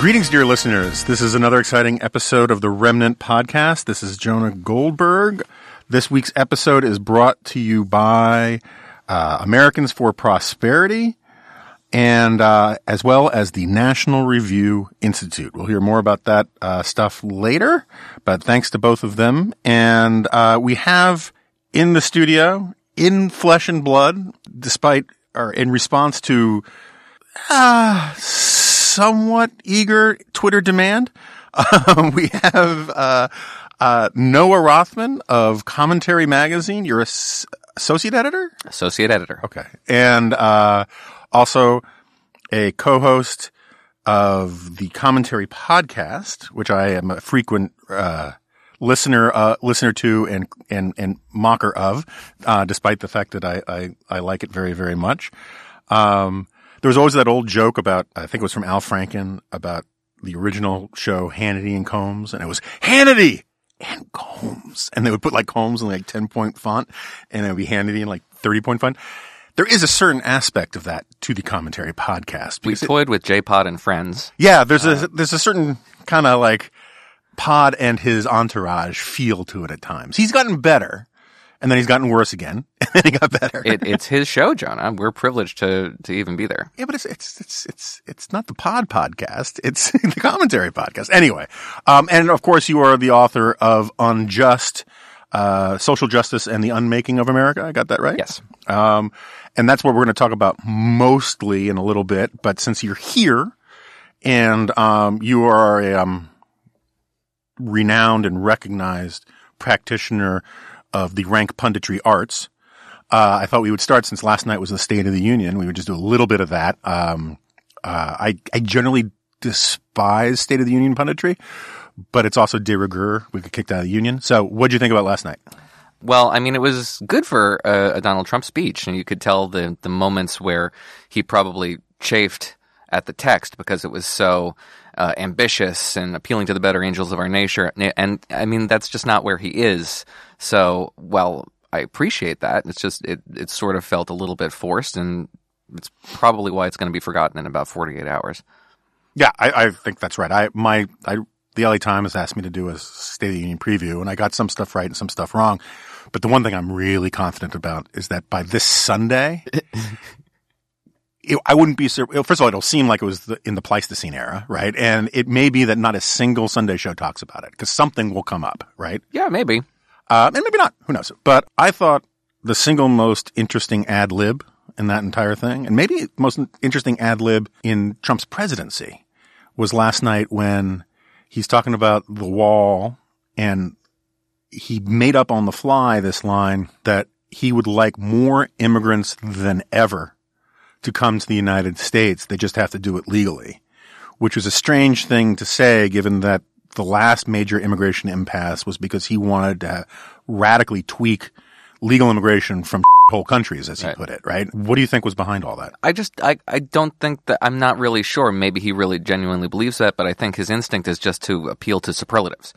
Greetings, dear listeners. This is another exciting episode of the Remnant Podcast. This is Jonah Goldberg. This week's episode is brought to you by uh, Americans for Prosperity and uh, as well as the National Review Institute. We'll hear more about that uh, stuff later, but thanks to both of them. And uh, we have in the studio, in flesh and blood, despite or in response to uh, somewhat eager Twitter demand. Um, we have uh, uh, Noah Rothman of Commentary Magazine. You're a s- associate editor, associate editor. okay, and uh, also a co-host of the Commentary podcast, which I am a frequent uh, listener uh, listener to and and and mocker of, uh, despite the fact that I, I I like it very very much. Um, there was always that old joke about, I think it was from Al Franken, about the original show Hannity and Colmes, and it was Hannity and Colmes, and they would put like Colmes in like 10 point font, and it would be Hannity in like 30 point font. There is a certain aspect of that to the commentary podcast. We because it- toyed with J-Pod and Friends. yeah, there's a, uh, there's a certain kind of like pod and his entourage feel to it at times. He's gotten better, and then he's gotten worse again, and then he got better. It, it's his show, Jonah. We're privileged to to even be there. Yeah, but it's it's it's it's it's not the Pod podcast. It's the Commentary podcast. Anyway, um, and of course, you are the author of Unjust, uh, Social Justice and the Unmaking of America. I got that right. Yes. Um, and that's what we're going to talk about mostly in a little bit. But since you're here, and um, you are a um, renowned and recognized practitioner of the rank punditry arts. Uh, I thought we would start since last night was the State of the Union. We would just do a little bit of that. Um, uh, I, I generally despise State of the Union punditry, but it's also de rigueur. We get kicked out of the union. So what'd you think about last night? Well, I mean, it was good for a, a Donald Trump speech, and you could tell the the moments where he probably chafed at the text because it was so uh, ambitious and appealing to the better angels of our nature. And I mean, that's just not where he is. So, well, I appreciate that. It's just it it sort of felt a little bit forced, and it's probably why it's going to be forgotten in about forty eight hours. Yeah, I, I think that's right. I, my, I, the LA Times asked me to do a State of the Union preview and I got some stuff right and some stuff wrong. But the one thing I'm really confident about is that by this Sunday, it, I wouldn't be, first of all, it'll seem like it was the, in the Pleistocene era, right? And it may be that not a single Sunday show talks about it because something will come up, right? Yeah, maybe. Uh, and maybe not. Who knows? But I thought the single most interesting ad lib in that entire thing, and maybe most interesting ad lib in Trump's presidency, was last night when he's talking about the wall and he made up on the fly this line that he would like more immigrants than ever to come to the United States. They just have to do it legally, which was a strange thing to say given that the last major immigration impasse was because he wanted to radically tweak legal immigration from whole countries, as he Right. put it, right? What do you think was behind all that? I just I, I don't think that I'm not really sure. Maybe he really genuinely believes that, but I think his instinct is just to appeal to superlatives.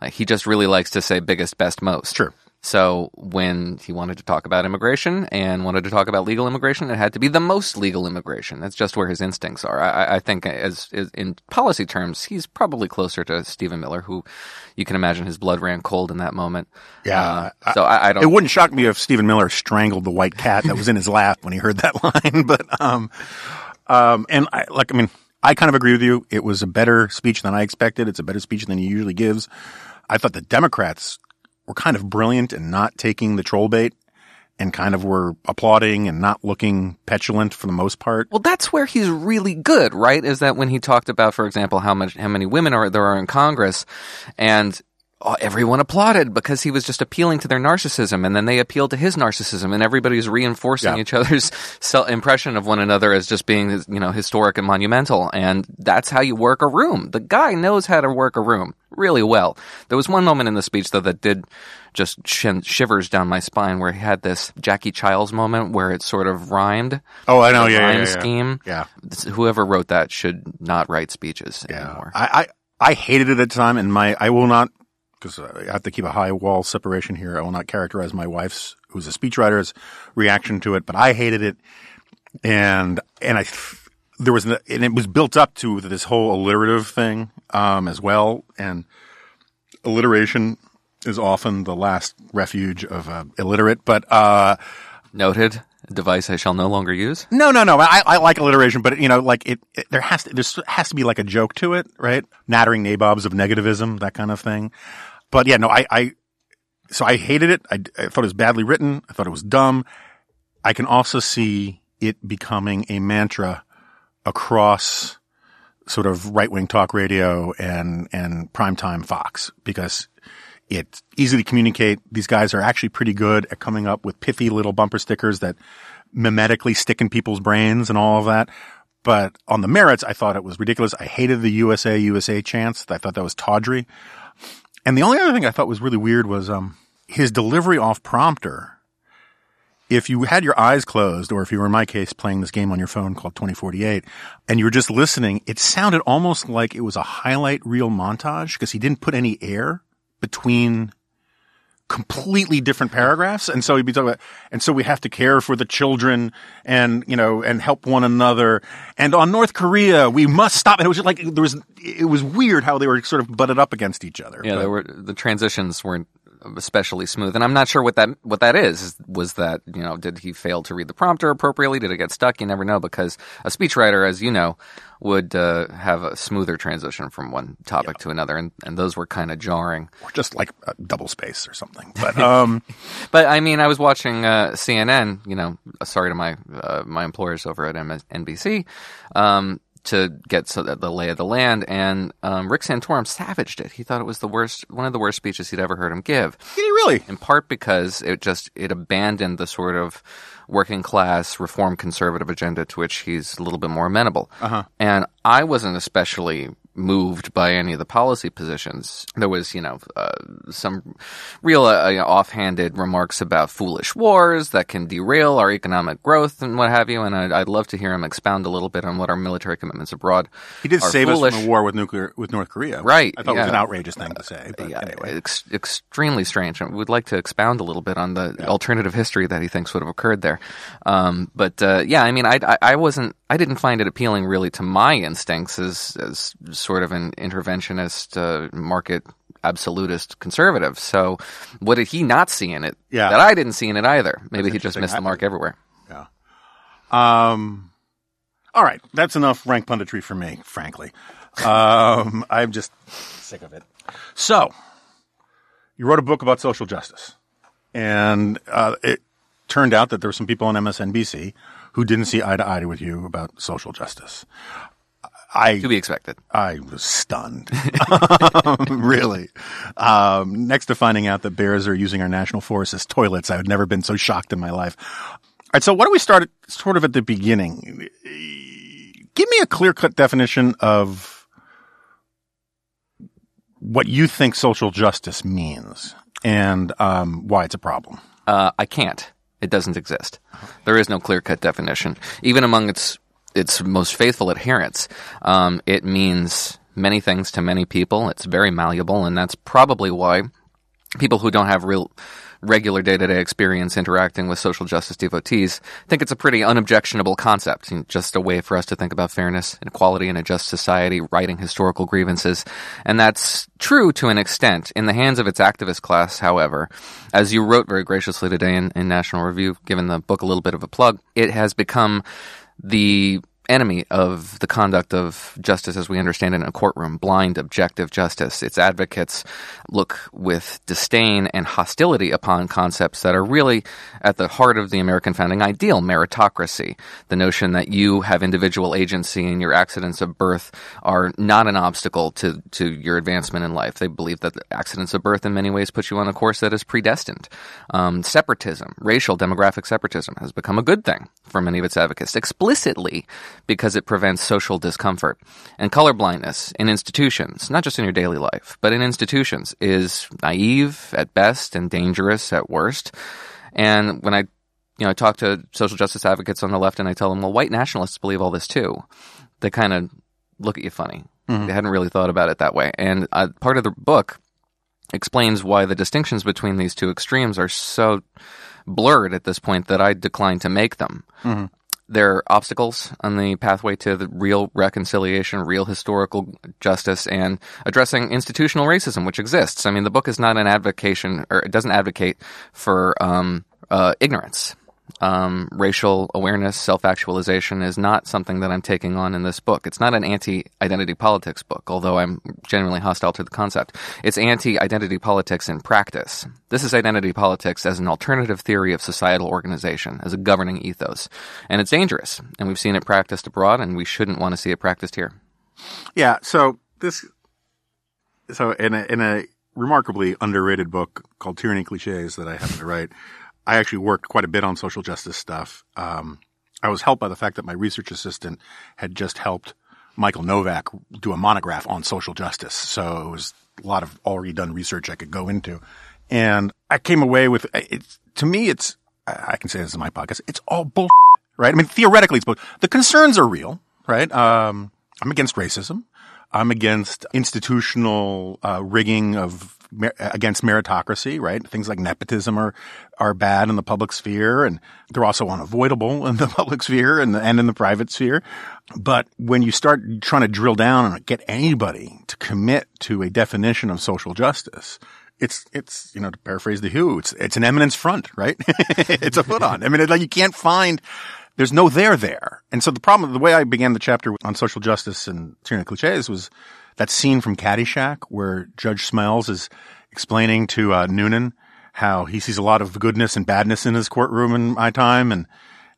Like he just really likes to say biggest, best, most. Sure. So when he wanted to talk about immigration and wanted to talk about legal immigration, it had to be the most legal immigration. That's just where his instincts are. I, I- think, as, as in policy terms, he's probably closer to Stephen Miller, who you can imagine his blood ran cold in that moment. Yeah. Uh, so I, I don't. It wouldn't shock me if Stephen Miller strangled the white cat that was in his lap when he heard that line, but, um, um, and I, like, I mean, I kind of agree with you. It was a better speech than I expected. It's a better speech than he usually gives. I thought the Democrats were kind of brilliant in not taking the troll bait and kind of were applauding and not looking petulant for the most part. Well, that's where he's really good, right? Is that when he talked about, for example, how much how many women are there are in Congress, and Oh, everyone applauded because he was just appealing to their narcissism, and then they appealed to his narcissism, and everybody's reinforcing Yeah. each other's self impression of one another as just being, you know, historic and monumental, and that's how you work a room. The guy knows how to work a room really well. There was one moment in the speech though that did just shivers down my spine, where he had this Jackie Chiles moment where it sort of rhymed Oh, I know. Yeah, yeah, rhyme yeah, scheme. yeah. Whoever wrote that should not write speeches Yeah. anymore. I, I, I hated it at the time and my, I will not, because I have to keep a high wall separation here. I will not characterize my wife's, who's a speechwriter's reaction to it, but I hated it. And, and I, there was, and it was built up to this whole alliterative thing um, as well, and alliteration is often the last refuge of uh, illiterate. But uh, Noted. Device I shall no longer use. no, no, no. I, I like alliteration, but you know, like it, it there has to there has to be like a joke to it, right? Nattering nabobs of negativism, that kind of thing. But yeah, no, I, I so I hated it. I, I thought it was badly written. I thought it was dumb. I can also see it becoming a mantra across sort of right wing talk radio and and primetime Fox because it's easy to communicate. These guys are actually pretty good at coming up with pithy little bumper stickers that mimetically stick in people's brains and all of that. But on the merits, I thought it was ridiculous. I hated the USA USA chants. I thought that was tawdry. And the only other thing I thought was really weird was um, his delivery off prompter. If you had your eyes closed, or if you were in my case playing this game on your phone called 2048, and you were just listening, it sounded almost like it was a highlight reel montage because he didn't put any air between completely different paragraphs. And so he'd be talking about, and so we have to care for the children and, you know, and help one another. And on North Korea, we must stop. And it was just like, there was, it was weird how they were sort of butted up against each other. Yeah, But- there were the transitions weren't especially smooth, and I'm not sure what that what that is. Was that you know did he fail to read the prompter appropriately? Did it get stuck? You never know because a speechwriter, as you know, would uh, have a smoother transition from one topic to another, and, and those were kind of jarring. or just like a double space or something. But, um, But I mean, I was watching uh, CNN. You know, uh, sorry to my uh, my employers over at NBC. Um, to get so that the lay of the land, and um, Rick Santorum savaged it. He thought it was the worst, one of the worst speeches he'd ever heard him give. did he really? in part because it just it abandoned the sort of working class reform conservative agenda to which he's a little bit more amenable. Uh-huh. And I wasn't especially moved by any of the policy positions. There was, you know, uh, some real uh, offhanded remarks about foolish wars that can derail our economic growth and what have you. And I'd, I'd love to hear him expound a little bit on what our military commitments abroad He did are save foolish. us from a war with nuclear, with North Korea. Right, I thought it was an outrageous thing to say. But yeah, anyway. ex- extremely strange. And we'd like to expound a little bit on the alternative history that he thinks would have occurred there. Um, but uh, yeah, I mean, I, I, I wasn't, I didn't find it appealing really to my instincts as as sort of an interventionist, uh, market absolutist conservative. So, what did he not see in it Yeah. that I didn't see in it either? Maybe he just missed the mark everywhere. Yeah. Um, all right. That's enough rank punditry for me, frankly. Um, I'm just sick of it. So, you wrote a book about social justice. And uh, it turned out that there were some people on MSNBC who didn't see eye to eye with you about social justice. I To be expected. I was stunned. really. Um, next to finding out that bears are using our national forests as toilets, I had never been so shocked in my life. All right, so why don't we start at, sort of at the beginning? Give me a clear cut definition of what you think social justice means and um, why it's a problem. Uh, I can't. It doesn't exist. There is no clear cut definition. Even among its its most faithful adherents, um, it means many things to many people. It's very malleable, and that's probably why people who don't have real regular day-to-day experience interacting with social justice devotees think it's a pretty unobjectionable concept and just a way for us to think about fairness and equality in a just society righting historical grievances. And that's true to an extent. In the hands of its activist class however as you wrote very graciously today in, in national review given the book a little bit of a plug it has become the enemy of the conduct of justice as we understand it in a courtroom, blind, objective justice. Its advocates look with disdain and hostility upon concepts that are really at the heart of the American founding ideal, meritocracy. The notion that you have individual agency and your accidents of birth are not an obstacle to, to your advancement in life. They believe that the accidents of birth in many ways put you on a course that is predestined. Um, separatism, racial demographic separatism has become a good thing for many of its advocates explicitly because it prevents social discomfort. And colorblindness in institutions, not just in your daily life, but in institutions, is naive at best and dangerous at worst. And when I, you know, I talk to social justice advocates on the left and I tell them, well, white nationalists believe all this too, they kind of look at you funny. They hadn't really thought about it that way. And uh, part of the book explains why the distinctions between these two extremes are so blurred at this point that I decline to make them there are obstacles on the pathway to the real reconciliation, real historical justice, and addressing institutional racism, which exists. I mean, the book is not an advocation, or it doesn't advocate for um, uh, ignorance um, racial awareness, self actualization is not something that I'm taking on in this book. It's not an anti identity politics book, although I'm genuinely hostile to the concept. It's anti identity politics in practice. This is identity politics as an alternative theory of societal organization, as a governing ethos. And it's dangerous, and we've seen it practiced abroad, and we shouldn't want to see it practiced here. Yeah, so this, so in a, in a remarkably underrated book called Tyranny Cliches that I happen to write, I actually worked quite a bit on social justice stuff. Um, I was helped by the fact that my research assistant had just helped Michael Novak do a monograph on social justice. So it was a lot of already done research I could go into. And I came away with, it's, to me, it's, I can say this in my podcast, it's all bullshit, right? I mean, theoretically, it's bullshit. The concerns are real, right? Um, I'm against racism. I'm against institutional uh, rigging of against meritocracy, right? Things like nepotism are are bad in the public sphere, and they're also unavoidable in the public sphere and, the, and in the private sphere. But when you start trying to drill down and get anybody to commit to a definition of social justice, it's it's you know to paraphrase the Who, it's it's an eminence front, right? it's a foot on. I mean, it's like you can't find. There's no there there. And so the problem, the way I began the chapter on social justice and tyranny cliches was that scene from Caddyshack where Judge Smails is explaining to uh, Noonan how he sees a lot of goodness and badness in his courtroom in my time, and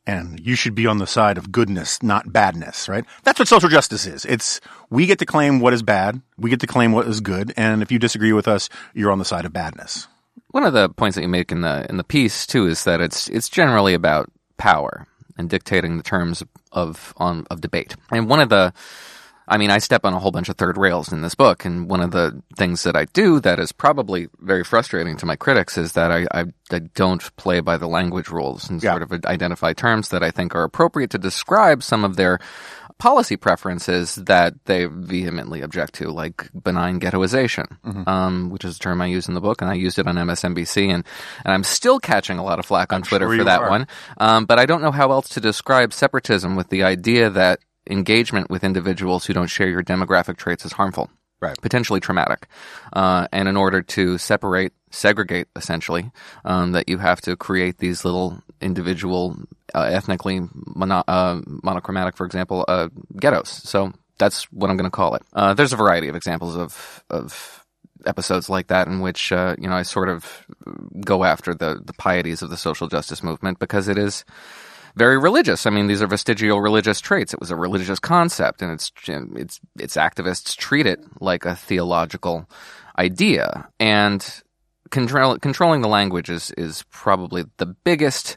and you should be on the side of goodness, not badness, right? That's what social justice is. It's we get to claim what is bad, we get to claim what is good, and if you disagree with us, you're on the side of badness. One of the points that you make in the in the piece too is that it's it's generally about power and dictating the terms of on of debate. And one of the I mean, I step on a whole bunch of third rails in this book, and one of the things that I do that is probably very frustrating to my critics is that I, I, I don't play by the language rules and yeah. sort of identify terms that I think are appropriate to describe some of their policy preferences that they vehemently object to, like benign ghettoization, mm-hmm. um, which is a term I use in the book, and I used it on MSNBC, and, and I'm still catching a lot of flack on I'm Twitter sure for that are. one. Um, but I don't know how else to describe separatism with the idea that engagement with individuals who don't share your demographic traits is harmful. Right. Potentially traumatic. Uh, and in order to separate, segregate, essentially, um, that you have to create these little individual, uh, ethnically mono- uh, monochromatic, for example, uh, ghettos. So that's what I'm going to call it. Uh, there's a variety of examples of, of episodes like that in which, uh, you know, I sort of go after the, the pieties of the social justice movement because it is, very religious. I mean, these are vestigial religious traits. It was a religious concept, and it's it's its activists treat it like a theological idea. And control, controlling the language is is probably the biggest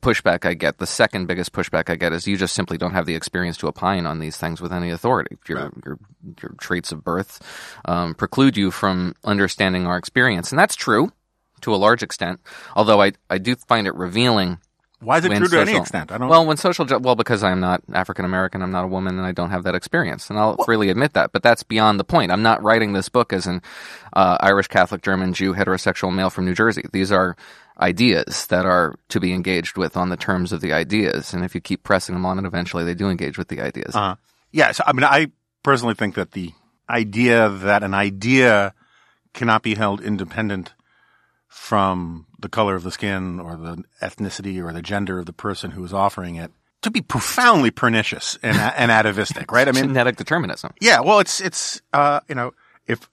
pushback I get. The second biggest pushback I get is you just simply don't have the experience to opine on these things with any authority. Your right. your, your traits of birth um, preclude you from understanding our experience, and that's true to a large extent. Although I I do find it revealing why is it true social, to any extent? I don't. Well, when social, ju- well, because I'm not African American, I'm not a woman, and I don't have that experience, and I'll freely admit that. But that's beyond the point. I'm not writing this book as an uh, Irish Catholic, German, Jew, heterosexual male from New Jersey. These are ideas that are to be engaged with on the terms of the ideas, and if you keep pressing them on, and eventually they do engage with the ideas. Uh-huh. Yeah. So, I mean, I personally think that the idea that an idea cannot be held independent from the color of the skin or the ethnicity or the gender of the person who is offering it to be profoundly pernicious and, and atavistic, right? I mean, genetic determinism. Yeah. Well, it's, it's, uh, you know, if,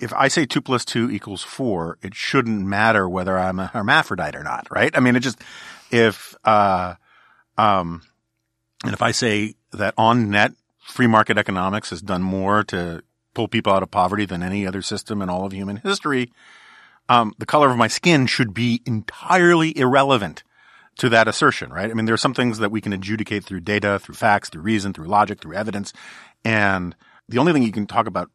if I say two plus two equals four, it shouldn't matter whether I'm a hermaphrodite or not, right? I mean, it just, if, uh, um, and if I say that on net, free market economics has done more to pull people out of poverty than any other system in all of human history, um, the color of my skin should be entirely irrelevant to that assertion, right? I mean, there are some things that we can adjudicate through data, through facts, through reason, through logic, through evidence. And the only thing you can talk about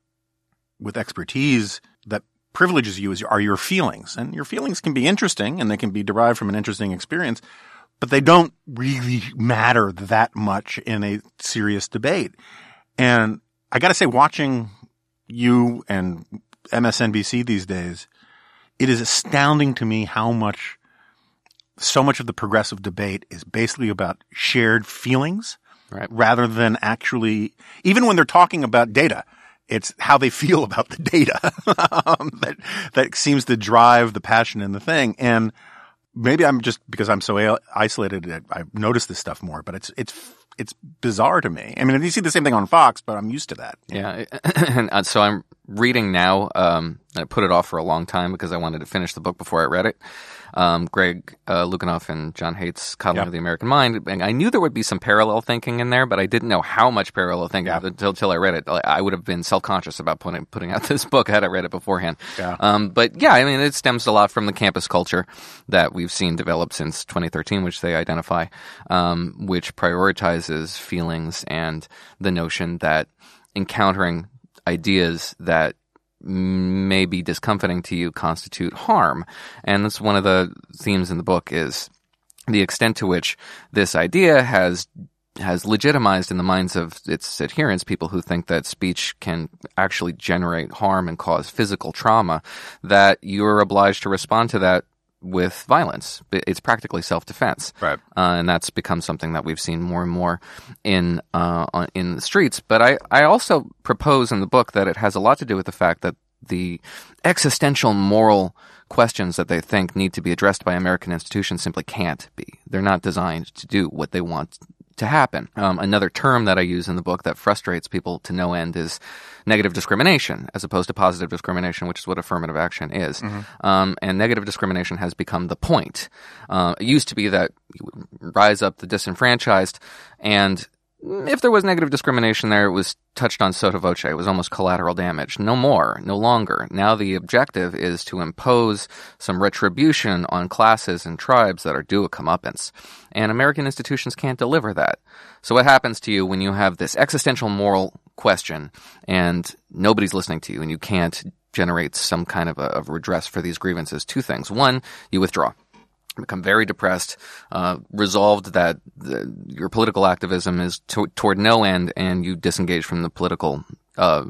with expertise that privileges you is, are your feelings. And your feelings can be interesting and they can be derived from an interesting experience, but they don't really matter that much in a serious debate. And I gotta say, watching you and MSNBC these days, it is astounding to me how much so much of the progressive debate is basically about shared feelings Right. rather than actually, even when they're talking about data, it's how they feel about the data um, that that seems to drive the passion in the thing. And maybe I'm just because I'm so isolated, I- I've noticed this stuff more. But it's it's it's bizarre to me. I mean, you see the same thing on Fox, but I'm used to that. Yeah, and uh, so I'm reading now. Um, I put it off for a long time because I wanted to finish the book before I read it. Um, Greg uh, Lukianoff and John Haidt's Coddling Yep. of the American Mind. And I knew there would be some parallel thinking in there, but I didn't know how much parallel thinking until, until I read it. I I would have been self conscious about putting putting out this book had I read it beforehand. Yeah. Um, but yeah, I mean, it stems a lot from the campus culture that we've seen develop since 2013, which they identify, um, which prioritizes feelings and the notion that encountering ideas that may be discomforting to you constitute harm. And that's one of the themes in the book is the extent to which this idea has has legitimized in the minds of its adherents people who think that speech can actually generate harm and cause physical trauma that you're obliged to respond to that with violence it's practically self-defense Right. uh, and that's become something that we've seen more and more in uh, in the streets. But I, I also propose in the book that it has a lot to do with the fact that the existential moral questions that they think need to be addressed by American institutions simply can't be. They're not designed to do what they want to happen. Um, another term that I use in the book that frustrates people to no end is negative discrimination, as opposed to positive discrimination, which is what affirmative action is. Um, and negative discrimination has become the point. Uh, it used to be that you would rise up the disenfranchised, and Mm, if there was negative discrimination there, it was touched on sotto voce. It was almost collateral damage. No more, no longer. Now the objective is to impose some retribution on classes and tribes that are due a comeuppance. And American institutions can't deliver that. So what happens to you when you have this existential moral question and nobody's listening to you and you can't generate some kind of a of redress for these grievances? Two things. One, you withdraw become very depressed, uh, resolved that the, your political activism is to, toward no end, and you disengage from the political uh,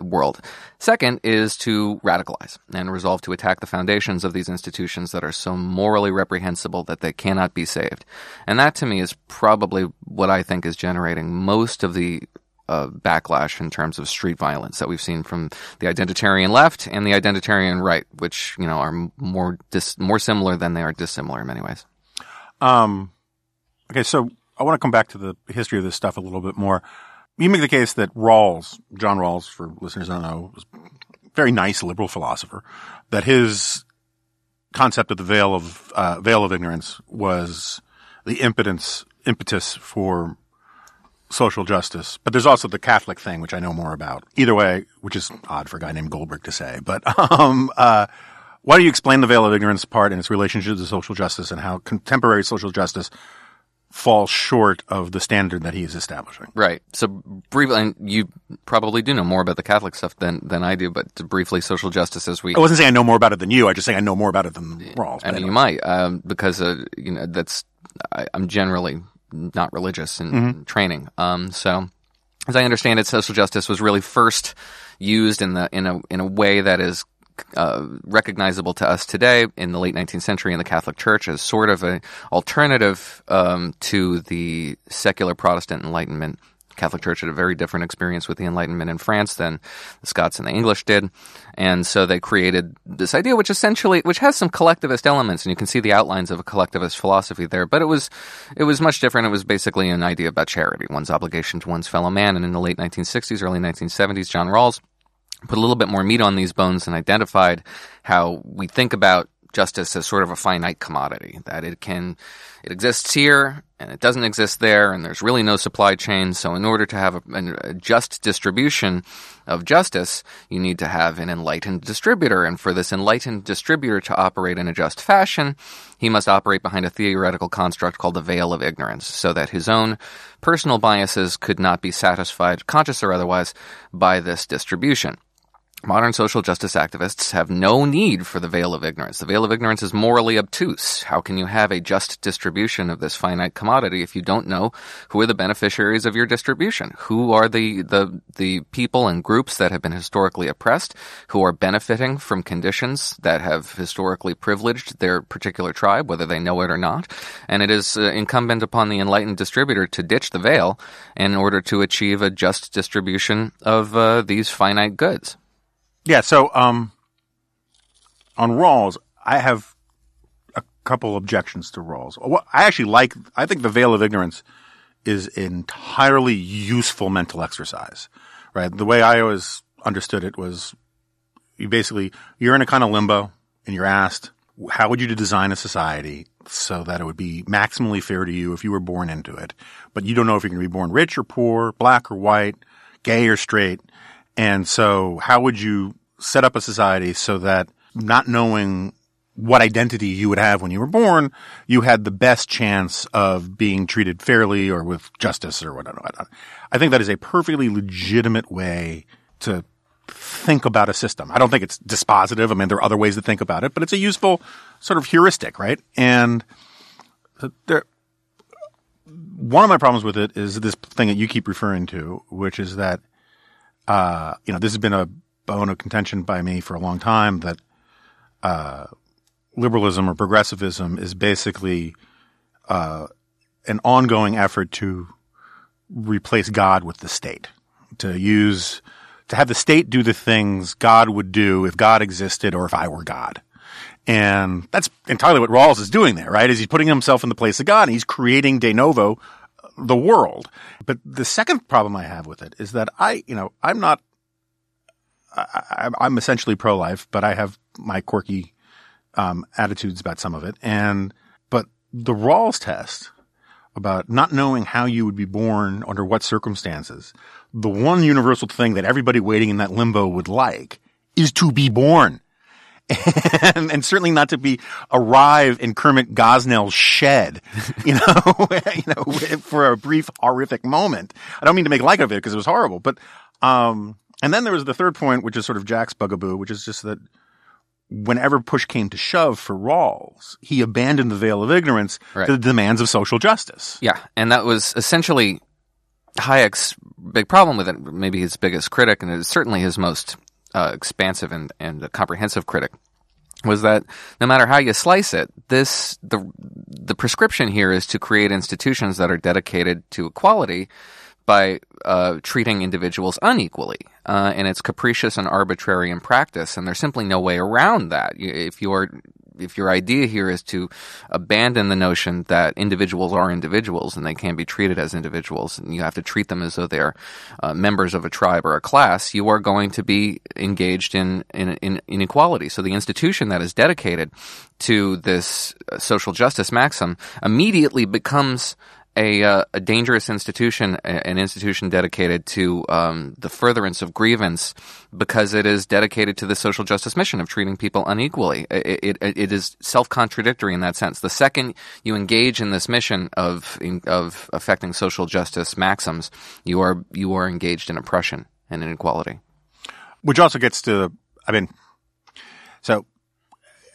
world. Second is to radicalize and resolve to attack the foundations of these institutions that are so morally reprehensible that they cannot be saved. And that to me is probably what I think is generating most of the backlash in terms of street violence that we've seen from the identitarian left and the identitarian right, which you know are more dis- more similar than they are dissimilar in many ways. Um, okay, so I want to come back to the history of this stuff a little bit more. You make the case that Rawls, John Rawls, for listeners I don't know, was a very nice liberal philosopher, that his concept of the veil of uh, veil of ignorance was the impotence impetus for social justice. But there's also the Catholic thing, which I know more about. Either way, which is odd for a guy named Goldberg to say, but um, uh, why don't you explain the veil of ignorance part and its relationship to social justice and how contemporary social justice falls short of the standard that he is establishing? Right. So briefly, and you probably do know more about the Catholic stuff than than I do, but to briefly, social justice as we I wasn't saying I know more about it than you. I just saying I know more about it than Rawls. I mean, anyway. you might, um, because uh, you know that's I, I'm generally not religious in training. Um, so, as I understand it, social justice was really first used in the in a in a way that is uh, recognizable to us today in the late 19th century in the Catholic Church as sort of an alternative um, to the secular Protestant Enlightenment. Catholic Church had a very different experience with the Enlightenment in France than the Scots and the English did, and so they created this idea, which essentially, which has some collectivist elements, and you can see the outlines of a collectivist philosophy there. But it was, it was much different. It was basically an idea about charity, one's obligation to one's fellow man. And in the late 1960s, early 1970s, John Rawls put a little bit more meat on these bones and identified how we think about justice as sort of a finite commodity that it can it exists here and it doesn't exist there and there's really no supply chain. So in order to have a, a just distribution of justice you need to have an enlightened distributor. And for this enlightened distributor to operate in a just fashion he must operate behind a theoretical construct called the veil of ignorance so that his own personal biases could not be satisfied conscious or otherwise by this distribution Modern social justice activists have no need for the veil of ignorance. The veil of ignorance is morally obtuse. How can you have a just distribution of this finite commodity if you don't know who are the beneficiaries of your distribution? Who are the, the, the people and groups that have been historically oppressed, who are benefiting from conditions that have historically privileged their particular tribe, whether they know it or not? And it is uh, incumbent upon the enlightened distributor to ditch the veil in order to achieve a just distribution of uh, these finite goods. Yeah. So, um, on Rawls, I have a couple objections to Rawls. I actually like, I think the veil of ignorance is entirely useful mental exercise, right? The way I always understood it was you basically, you're in a kind of limbo and you're asked, how would you design a society so that it would be maximally fair to you if you were born into it? But you don't know if you're going to be born rich or poor, black or white, gay or straight. And so how would you set up a society so that not knowing what identity you would have when you were born, you had the best chance of being treated fairly or with justice or whatever. I think that is a perfectly legitimate way to think about a system. I don't think it's dispositive. I mean, there are other ways to think about it, but it's a useful sort of heuristic, right? And there, one of my problems with it is this thing that you keep referring to, which is that uh, you know, this has been a bone of contention by me for a long time that uh, liberalism or progressivism is basically uh, an ongoing effort to replace God with the state, to use, to have the state do the things God would do if God existed or if I were God. And that's entirely what Rawls is doing there, right? Is he's putting himself in the place of God and he's creating de novo the world. But the second problem I have with it is that I, you know, I'm not, I, am essentially pro-life, but I have my quirky, um, attitudes about some of it. And, but the Rawls test about not knowing how you would be born under what circumstances, the one universal thing that everybody waiting in that limbo would like is to be born and, and, certainly not to be arrive in Kermit Gosnell's shed, you know, you know, for a brief horrific moment. I don't mean to make light of it because it was horrible, but, um, and then there was the third point, which is sort of Jack's bugaboo, which is just that whenever push came to shove for Rawls, he abandoned the veil of ignorance right. to the demands of social justice. Yeah. And that was essentially Hayek's big problem with it, maybe his biggest critic, and it's certainly his most uh, expansive and, and comprehensive critic was that no matter how you slice it, this the the prescription here is to create institutions that are dedicated to equality by uh, treating individuals unequally, uh, and it's capricious and arbitrary in practice, and there's simply no way around that. If you are if your idea here is to abandon the notion that individuals are individuals and they can be treated as individuals, and you have to treat them as though they're uh, members of a tribe or a class, you are going to be engaged in, in, in inequality. So the institution that is dedicated to this uh, social justice maxim immediately becomes a, uh, a dangerous institution, an institution dedicated to um, the furtherance of grievance, because it is dedicated to the social justice mission of treating people unequally. It, it, it is self contradictory in that sense. The second you engage in this mission of of affecting social justice maxims, you are you are engaged in oppression and inequality. Which also gets to, I mean, so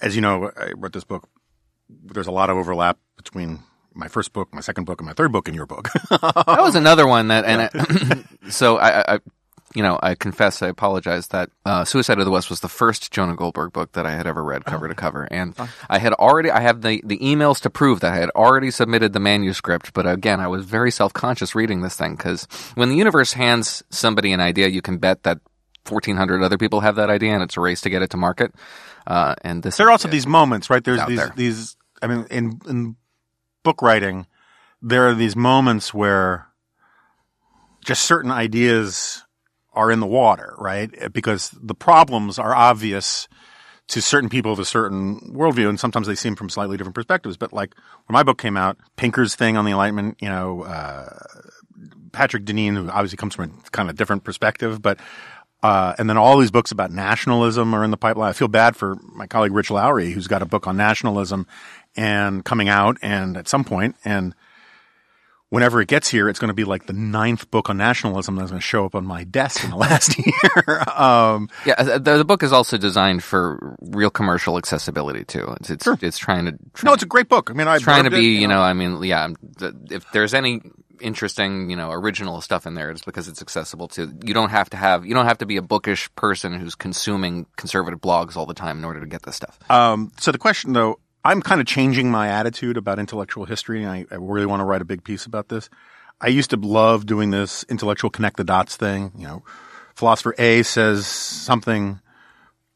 as you know, I wrote this book. There's a lot of overlap between my first book, my second book, and my third book, and your book. that was another one that, and it, so I, I, you know, I confess, I apologize that uh, Suicide of the West was the first Jonah Goldberg book that I had ever read cover oh, to cover, and I had already, I have the the emails to prove that I had already submitted the manuscript. But again, I was very self conscious reading this thing because when the universe hands somebody an idea, you can bet that 1,400 other people have that idea, and it's a race to get it to market. Uh, and this there are also these moments, right? There's these there. these. I mean, in in book writing, there are these moments where just certain ideas are in the water, right? Because the problems are obvious to certain people of a certain worldview, and sometimes they seem from slightly different perspectives. But like when my book came out, Pinker's thing on the Enlightenment, you know, uh, Patrick Deneen, who obviously comes from a kind of different perspective, but uh, and then all these books about nationalism are in the pipeline. I feel bad for my colleague Rich Lowry, who's got a book on nationalism, and coming out and at some point and whenever it gets here, it's going to be like the ninth book on nationalism that's going to show up on my desk in the last year. um, Yeah, uh, the, the book is also designed for real commercial accessibility too. It's it's, it's trying to no, it's a great book. I mean, I'm trying to be, it, you know, I mean, yeah, the, if there's any interesting, you know, original stuff in there, it's because it's accessible to. You don't have to have, you don't have to be a bookish person who's consuming conservative blogs all the time in order to get this stuff. Um, so the question though, I'm kind of changing my attitude about intellectual history, and I, I really want to write a big piece about this. I used to love doing this intellectual connect the dots thing. You know, philosopher A says something.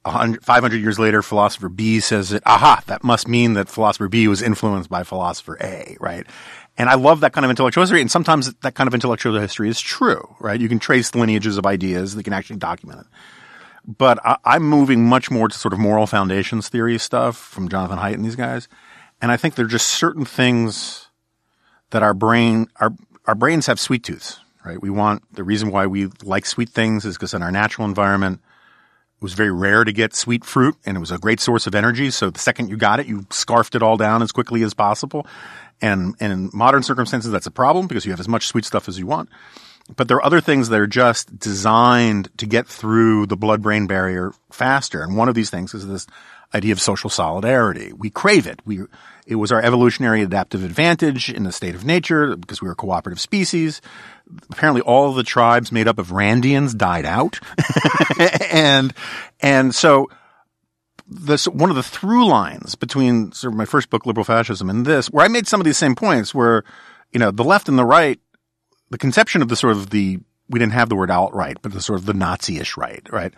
500 years later, philosopher B says it. Aha, that must mean that philosopher B was influenced by philosopher A, right? And I love that kind of intellectual history. And sometimes that kind of intellectual history is true, right? You can trace lineages of ideas. They can actually document it but I, I'm moving much more to sort of moral foundations theory stuff from Jonathan Haidt and these guys. And I think there are just certain things that our brain, our, our brains have sweet tooths, right? We want, the reason why we like sweet things is because in our natural environment, it was very rare to get sweet fruit and it was a great source of energy. So the second you got it, you scarfed it all down as quickly as possible. And, and in modern circumstances, that's a problem because you have as much sweet stuff as you want. But there are other things that are just designed to get through the blood brain barrier faster. And one of these things is this idea of social solidarity. We crave it. We, it was our evolutionary adaptive advantage in the state of nature because we were a cooperative species. Apparently all the tribes made up of Randians died out. and, and so this, one of the through lines between sort of my first book, Liberal Fascism, and this, where I made some of these same points where, you know, the left and the right the conception of the sort of the we didn't have the word alt-right, but the sort of the Nazi-ish right, right?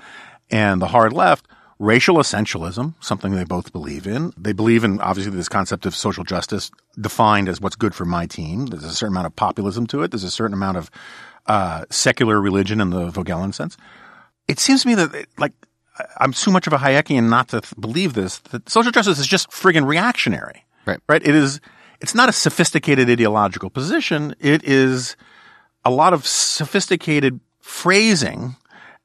And the hard left, racial essentialism, something they both believe in. They believe in obviously this concept of social justice defined as what's good for my team. There's a certain amount of populism to it. There's a certain amount of uh, secular religion in the Voegelin sense. It seems to me that like I'm too much of a Hayekian not to th- believe this. That social justice is just friggin' reactionary. Right. Right. It is. It's not a sophisticated ideological position. It is a lot of sophisticated phrasing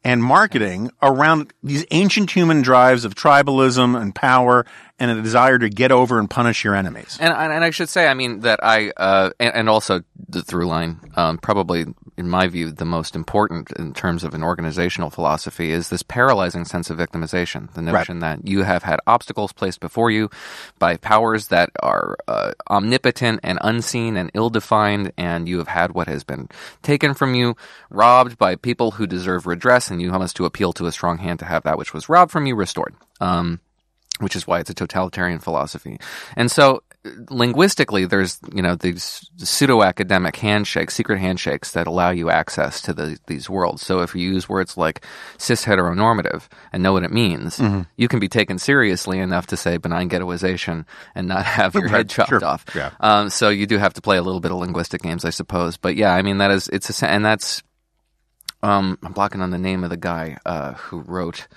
and marketing around these ancient human drives of tribalism and power and a desire to get over and punish your enemies. And and I should say, I mean that I uh, and, and also the through line, um, probably in my view, the most important in terms of an organizational philosophy is this paralyzing sense of victimization. The notion that you have had obstacles placed before you by powers that are uh, omnipotent and unseen and ill-defined, and you have had what has been taken from you, robbed by people who deserve redress, and you must to appeal to a strong hand to have that which was robbed from you restored. Um, which is why it's a totalitarian philosophy. And so linguistically, there's, you know, these pseudo academic handshakes, secret handshakes that allow you access to the, these worlds. So if you use words like cis heteronormative and know what it means, Mm-hmm. you can be taken seriously enough to say benign ghettoization and not have your Right, head chopped sure. off. Yeah. Um, so you do have to play a little bit of linguistic games, I suppose. But yeah, I mean, that is, it's a, and that's, um, I'm blocking on the name of the guy, uh, who wrote,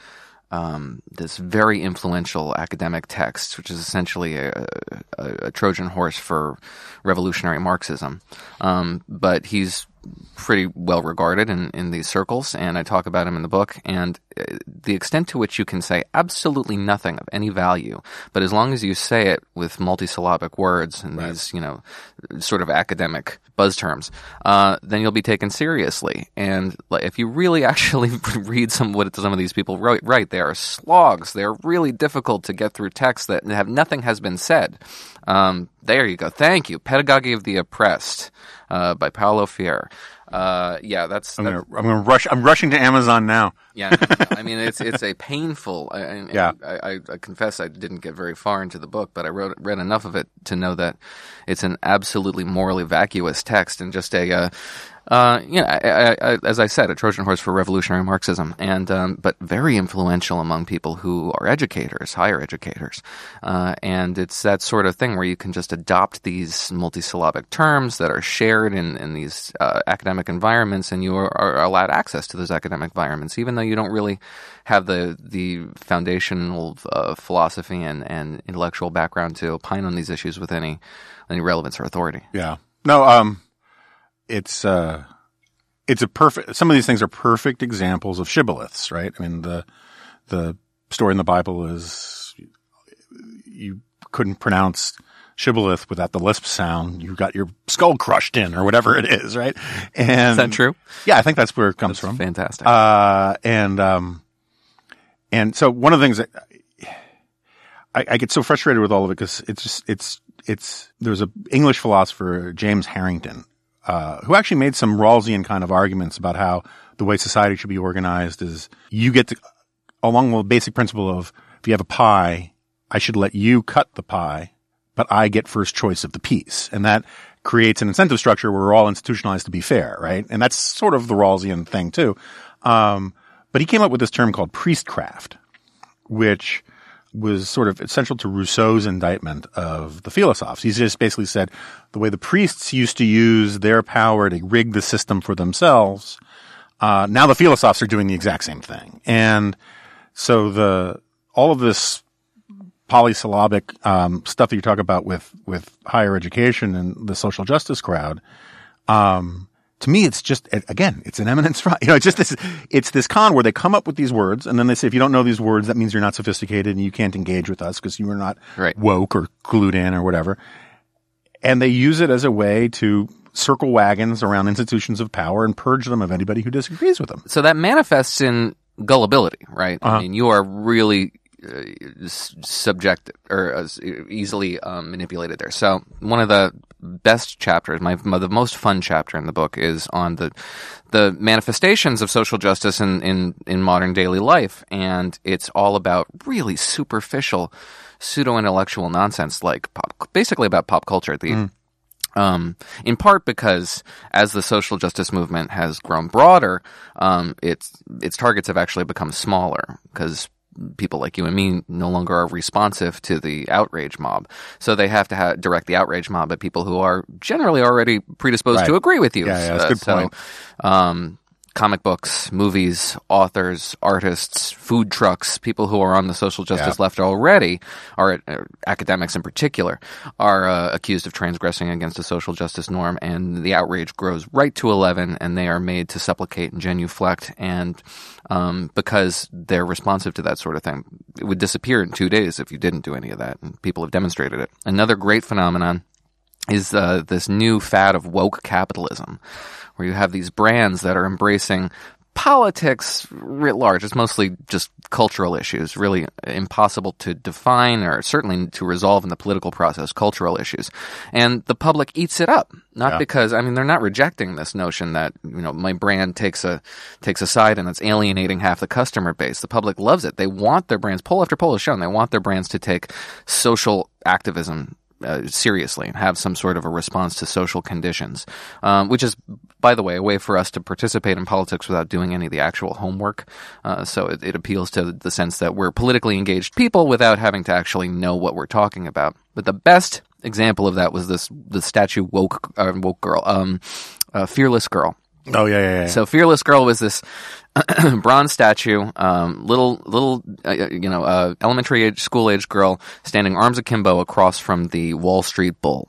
um, this very influential academic text, which is essentially a, a, a Trojan horse for revolutionary Marxism. Um, but he's pretty well regarded in, in these circles, and I talk about him in the book. And uh, the extent to which you can say absolutely nothing of any value, but as long as you say it with multisyllabic words and these, you know, sort of academic buzz terms, uh, then you'll be taken seriously. And like, if you really actually read some what some of these people write, right, they are slogs. They're really difficult to get through texts that have nothing has been said. Um, there you go. Thank you. Pedagogy of the Oppressed uh, by Paulo Freire. Uh, yeah, that's, I'm that's gonna, I'm gonna rush. I'm rushing to Amazon now. yeah. no, no. I mean, it's it's a painful. I, I- Yeah. I, I, I confess I didn't get very far into the book, but I wrote read enough of it to know that it's an absolutely morally vacuous text and just a. Uh, uh, you know, I, I, I, as I said, a Trojan horse for revolutionary Marxism, and um, but very influential among people who are educators, higher educators, uh, and it's that sort of thing where you can just adopt these multisyllabic terms that are shared in in these uh, academic environments, and you are, are allowed access to those academic environments, even though you don't really have the the foundational uh, philosophy and, and intellectual background to opine on these issues with any any relevance or authority. Yeah. No. Um. It's uh. It's a perfect. Some of these things are perfect examples of shibboleths, right? I mean the the story in the Bible is you couldn't pronounce shibboleth without the lisp sound, you got your skull crushed in or whatever it is, right? And Is that true? Yeah, I think that's where it comes from. Fantastic. Uh, and um, and so one of the things that I, I get so frustrated with all of it because it's just it's it's there's a English philosopher James Harrington uh, who actually made some Rawlsian kind of arguments about how the way society should be organized is you get to along with the basic principle of if you have a pie, I should let you cut the pie, but I get first choice of the piece, and that creates an incentive structure where we're all institutionalized to be fair, right? And that's sort of the Rawlsian thing too. Um, but he came up with this term called priestcraft, which was sort of essential to Rousseau's indictment of the philosophes. He just basically said the way the priests used to use their power to rig the system for themselves, uh, now the philosophes are doing the exact same thing. And so the all of this polysyllabic um, stuff that you talk about with with higher education and the social justice crowd, um, to me, it's just again, it's an eminence right. You know, it's just this. It's this con where they come up with these words, and then they say, if you don't know these words, that means you're not sophisticated and you can't engage with us because you are not Right. woke or clued in or whatever. And they use it as a way to circle wagons around institutions of power and purge them of anybody who disagrees with them. so that manifests in gullibility, right? Uh-huh. I mean, you are really uh, subject or uh, easily um, manipulated there. So one of the best chapters, my, the most fun chapter in the book is on the the manifestations of social justice in, in, in modern daily life, and it's all about really superficial pseudo intellectual nonsense like pop, basically about pop culture. The um, in part because as the social justice movement has grown broader, um, its its targets have actually become smaller because people like you and me no longer are responsive to the outrage mob. So they have to ha- direct the outrage mob at people who are generally already predisposed to agree with you. Yeah, yeah, that's a good so, point. Um, comic books, movies, authors, artists, food trucks, people who are on the social justice Yeah. left already, are uh, academics in particular, are uh, accused of transgressing against a social justice norm, and the outrage grows right to eleven, and they are made to supplicate and genuflect, and um, because they're responsive to that sort of thing, it would disappear in two days if you didn't do any of that, and people have demonstrated it. Another great phenomenon is uh, this new fad of woke capitalism, where you have these brands that are embracing politics writ large. It's mostly just cultural issues, really impossible to define or certainly to resolve in the political process, cultural issues. And the public eats it up. Not Yeah. because, I mean, they're not rejecting this notion that, you know, my brand takes a, takes a side and it's alienating half the customer base. The public loves it. They want their brands, poll after poll has shown, they want their brands to take social activism uh, seriously and have some sort of a response to social conditions, um, which is, by the way, a way for us to participate in politics without doing any of the actual homework. Uh, so it, it appeals to the sense that we're politically engaged people without having to actually know what we're talking about. But the best example of that was this the statue woke uh, woke girl, um, uh, fearless girl. Oh yeah, yeah, yeah. So fearless girl was this bronze statue, um, little little uh, you know uh, elementary age school age girl standing arms akimbo across from the Wall Street Bull,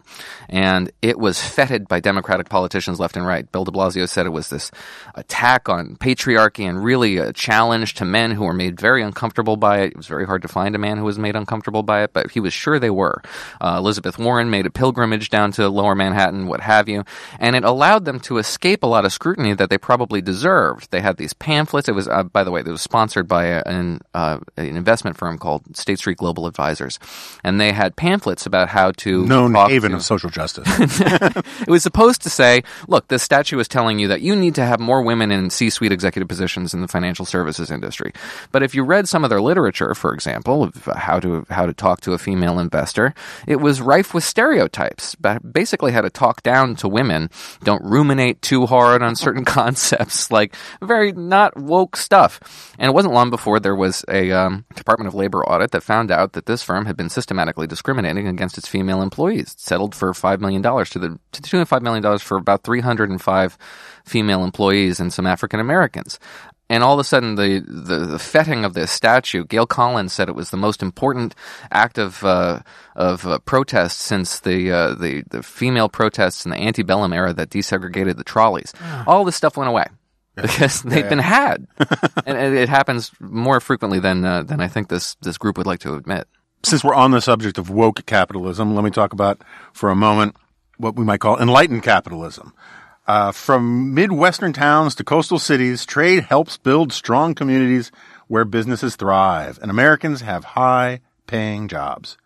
and it was feted by Democratic politicians left and right. Bill De Blasio said it was this attack on patriarchy and really a challenge to men who were made very uncomfortable by it. It was very hard to find a man who was made uncomfortable by it, but he was sure they were. Uh, Elizabeth Warren made a pilgrimage down to Lower Manhattan, what have you, and it allowed them to escape a lot of scrutiny that they probably deserved. They had these pamphlets. It was, uh, by the way, it was sponsored by an, uh, an investment firm called State Street Global Advisors, and they had pamphlets about how to known haven to- of social justice. it was supposed to say, look, this statue is telling you that you need to have more women in C-suite executive positions in the financial services industry. But if you read some of their literature, for example, of how to how to talk to a female investor, it was rife with stereotypes. Ba- Basically, how to talk down to women, don't ruminate too hard on certain concepts, like very not woke stuff. And it wasn't long before there was a um, Department of Labor audit that found out that this firm had been systematically discriminating against its female employees. It settled for five million dollars to the to the tune of five million dollars for about three hundred and five female employees and some African Americans. And all of a sudden, the, the, the fetting of this statue, Gail Collins said it was the most important act of uh, of uh, protest since the, uh, the the female protests in the antebellum era that desegregated the trolleys. All this stuff went away because they've Yeah. been had, and it, happens more frequently than uh, than I think this this group would like to admit. Since we're on the subject of woke capitalism, let me talk about for a moment what we might call enlightened capitalism. Uh, from Midwestern towns to coastal cities, trade helps build strong communities where businesses thrive and Americans have high paying jobs.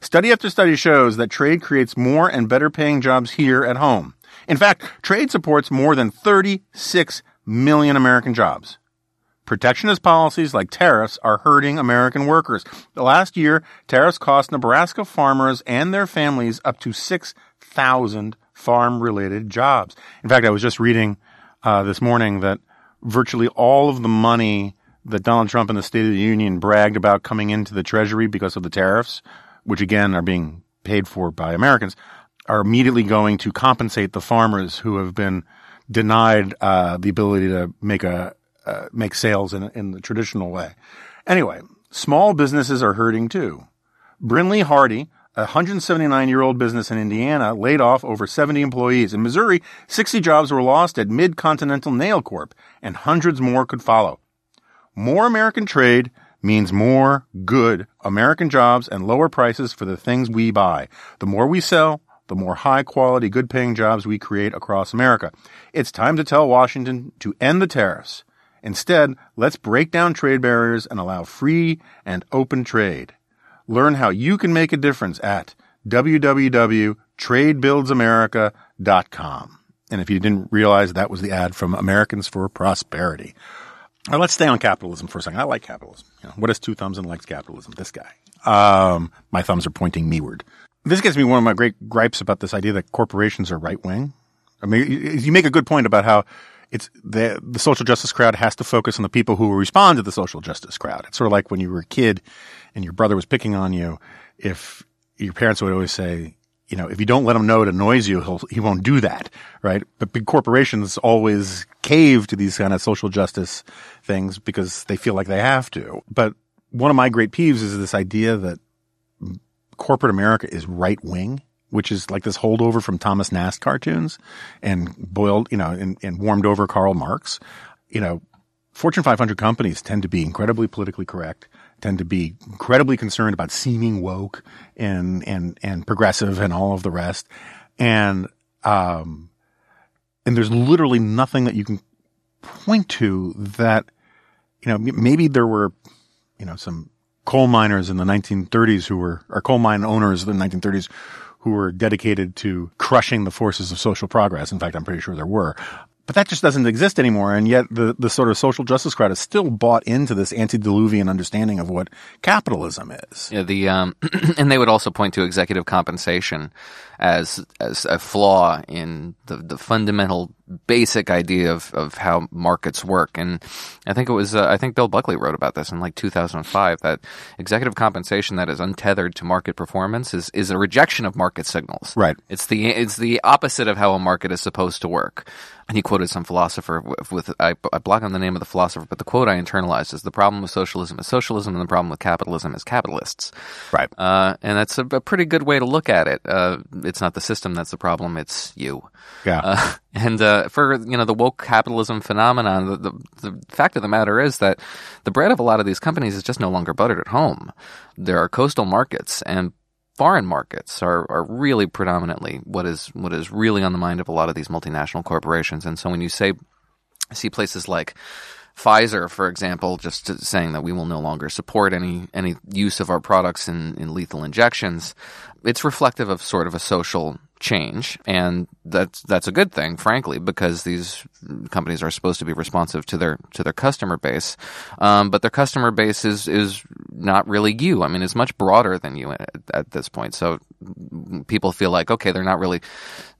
Study after study shows that trade creates more and better paying jobs here at home. In fact, trade supports more than 36 million American jobs. Protectionist policies like tariffs are hurting American workers. The last year, tariffs cost Nebraska farmers and their families up to 6,000 farm related jobs. In fact, I was just reading uh, this morning that virtually all of the money that Donald Trump and the State of the Union bragged about coming into the Treasury because of the tariffs, which again are being paid for by Americans, are immediately going to compensate the farmers who have been denied uh, the ability to make a uh, make sales in in the traditional way. Anyway, small businesses are hurting too. Brinly-Hardy, a 179 year old business in Indiana, laid off over 70 employees. In Missouri, 60 jobs were lost at Mid Continental Nail Corp, and hundreds more could follow. More American trade means more good American jobs and lower prices for the things we buy. The more we sell, the more high quality, good paying jobs we create across America. It's time to tell Washington to end the tariffs. Instead, let's break down trade barriers and allow free and open trade. Learn how you can make a difference at www.tradebuildsamerica.com. And if you didn't realize that was the ad from Americans for Prosperity. Now let's stay on capitalism for a second. I like capitalism. You know, what is two thumbs and likes capitalism? This guy. Um, my thumbs are pointing meward. This gets me one of my great gripes about this idea that corporations are right wing. I mean, you make a good point about how it's the the social justice crowd has to focus on the people who respond to the social justice crowd. It's sort of like when you were a kid and your brother was picking on you. If your parents would always say, you know, if you don't let him know it annoys you, he'll he won't do that, right? But big corporations always cave to these kind of social justice things because they feel like they have to. But one of my great peeves is this idea that corporate America is right wing which is like this holdover from Thomas Nast cartoons and boiled, you know, and, and warmed over Karl Marx. You know, Fortune 500 companies tend to be incredibly politically correct, tend to be incredibly concerned about seeming woke and, and, and progressive and all of the rest. And, um, and there's literally nothing that you can point to that, you know, maybe there were, you know, some coal miners in the 1930s who were, or coal mine owners in the 1930s who were dedicated to crushing the forces of social progress. In fact, I'm pretty sure there were. But that just doesn't exist anymore. And yet the, the sort of social justice crowd is still bought into this antediluvian understanding of what capitalism is. Yeah, the, um, and they would also point to executive compensation as, as a flaw in the, the fundamental basic idea of, of how markets work. And I think it was, uh, I think Bill Buckley wrote about this in like 2005 that executive compensation that is untethered to market performance is, is a rejection of market signals. Right. It's the, it's the opposite of how a market is supposed to work. And he quoted some philosopher with, with I, I block on the name of the philosopher, but the quote I internalized is the problem with socialism is socialism and the problem with capitalism is capitalists. Right. Uh, and that's a, a, pretty good way to look at it. Uh, it's not the system that's the problem, it's you. Yeah. Uh, and uh, for you know the woke capitalism phenomenon, the, the, the fact of the matter is that the bread of a lot of these companies is just no longer buttered at home. There are coastal markets and foreign markets are, are really predominantly what is what is really on the mind of a lot of these multinational corporations. And so when you say see places like Pfizer, for example, just saying that we will no longer support any any use of our products in, in lethal injections, it's reflective of sort of a social change, and that's that's a good thing, frankly, because these companies are supposed to be responsive to their to their customer base, um, but their customer base is is not really you. I mean, it's much broader than you at, at, this point. So people feel like okay, they're not really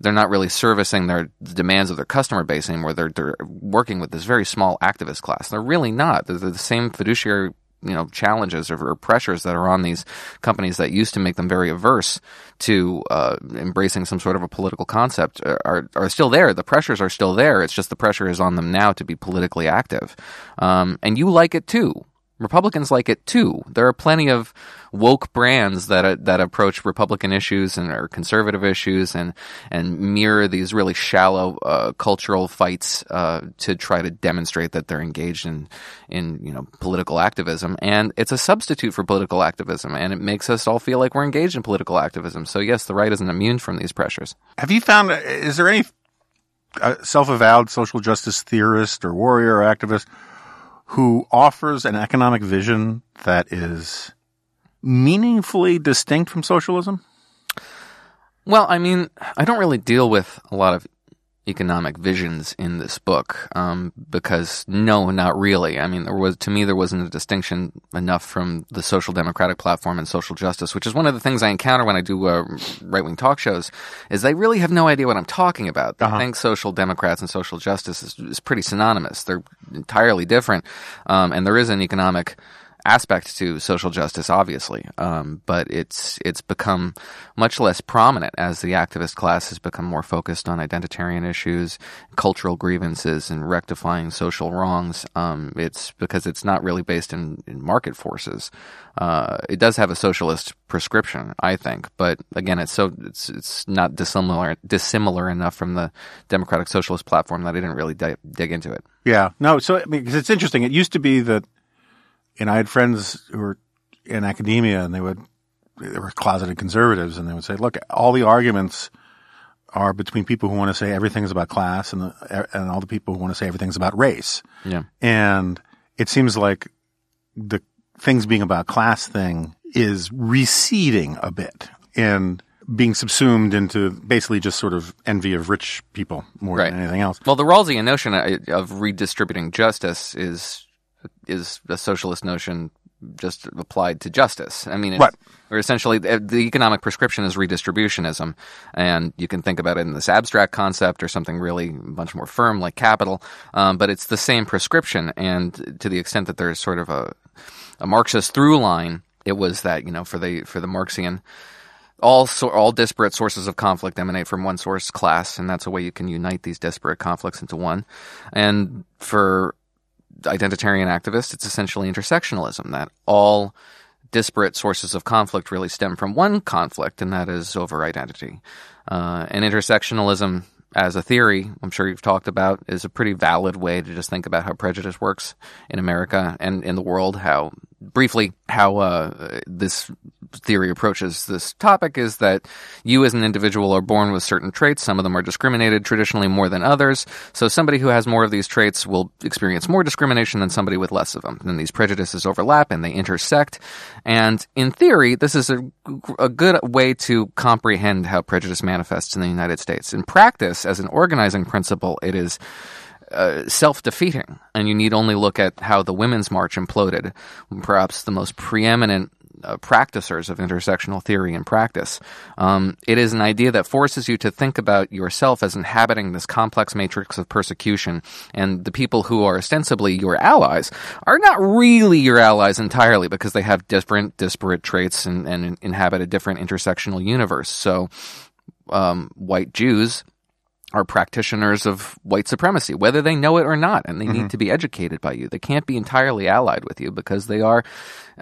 they're not really servicing their the demands of their customer base anymore. They're they're working with this very small activist class. They're really not. They're, they're the same fiduciary you know challenges or, or, pressures that are on these companies that used to make them very averse to uh, embracing some sort of a political concept are are still there. The pressures are still there. It's just the pressure is on them now to be politically active, um, and you like it too. Republicans like it too. There are plenty of woke brands that uh, that approach Republican issues and or conservative issues and and mirror these really shallow uh, cultural fights uh, to try to demonstrate that they're engaged in in you know political activism. And it's a substitute for political activism, and it makes us all feel like we're engaged in political activism. So yes, the right isn't immune from these pressures. Have you found? Is there any uh, self-avowed social justice theorist or warrior or activist? Who offers an economic vision that is meaningfully distinct from socialism? Well, I mean, I don't really deal with a lot of economic visions in this book um, because no, not really. I mean, there was to me there wasn't a distinction enough from the social democratic platform and social justice, which is one of the things I encounter when I do uh, right wing talk shows. Is they really have no idea what I'm talking about. They uh-huh. think social democrats and social justice is, is pretty synonymous. They're entirely different, um, and there is an economic aspect to social justice, obviously, um, but it's it's become much less prominent as the activist class has become more focused on identitarian issues, cultural grievances, and rectifying social wrongs. Um, it's because it's not really based in, in market forces. Uh, it does have a socialist prescription, I think, but again, it's so it's it's not dissimilar dissimilar enough from the democratic socialist platform that I didn't really di- dig into it. Yeah, no. So because it's interesting, it used to be that and I had friends who were in academia and they would, they were closeted conservatives and they would say, look, all the arguments are between people who want to say everything is about class and the, and all the people who want to say everything's about race. Yeah. And it seems like the things being about class thing is receding a bit and being subsumed into basically just sort of envy of rich people more right. than anything else. Well, the Rawlsian notion uh, of redistributing justice is is a socialist notion just applied to justice. I mean, right. or essentially the economic prescription is redistributionism, and you can think about it in this abstract concept or something really much more firm like capital. Um, but it's the same prescription, and to the extent that there's sort of a, a Marxist through line, it was that you know for the for the Marxian. All so, all disparate sources of conflict emanate from one source class, and that's a way you can unite these disparate conflicts into one. And for identitarian activists, it's essentially intersectionalism that all disparate sources of conflict really stem from one conflict, and that is over identity. Uh, and intersectionalism as a theory, I'm sure you've talked about, is a pretty valid way to just think about how prejudice works in America and in the world. How briefly how uh, this theory approaches this topic is that you as an individual are born with certain traits. Some of them are discriminated traditionally more than others. So somebody who has more of these traits will experience more discrimination than somebody with less of them. And these prejudices overlap and they intersect. And in theory, this is a, a good way to comprehend how prejudice manifests in the United States. In practice, as an organizing principle, it is uh, self-defeating, and you need only look at how the Women's March imploded. Perhaps the most preeminent uh, practicers of intersectional theory and practice. Um, it is an idea that forces you to think about yourself as inhabiting this complex matrix of persecution, and the people who are ostensibly your allies are not really your allies entirely because they have different, disparate traits and, and inhabit a different intersectional universe. So, um, white Jews are practitioners of white supremacy, whether they know it or not, and they mm-hmm. need to be educated by you. They can't be entirely allied with you because they are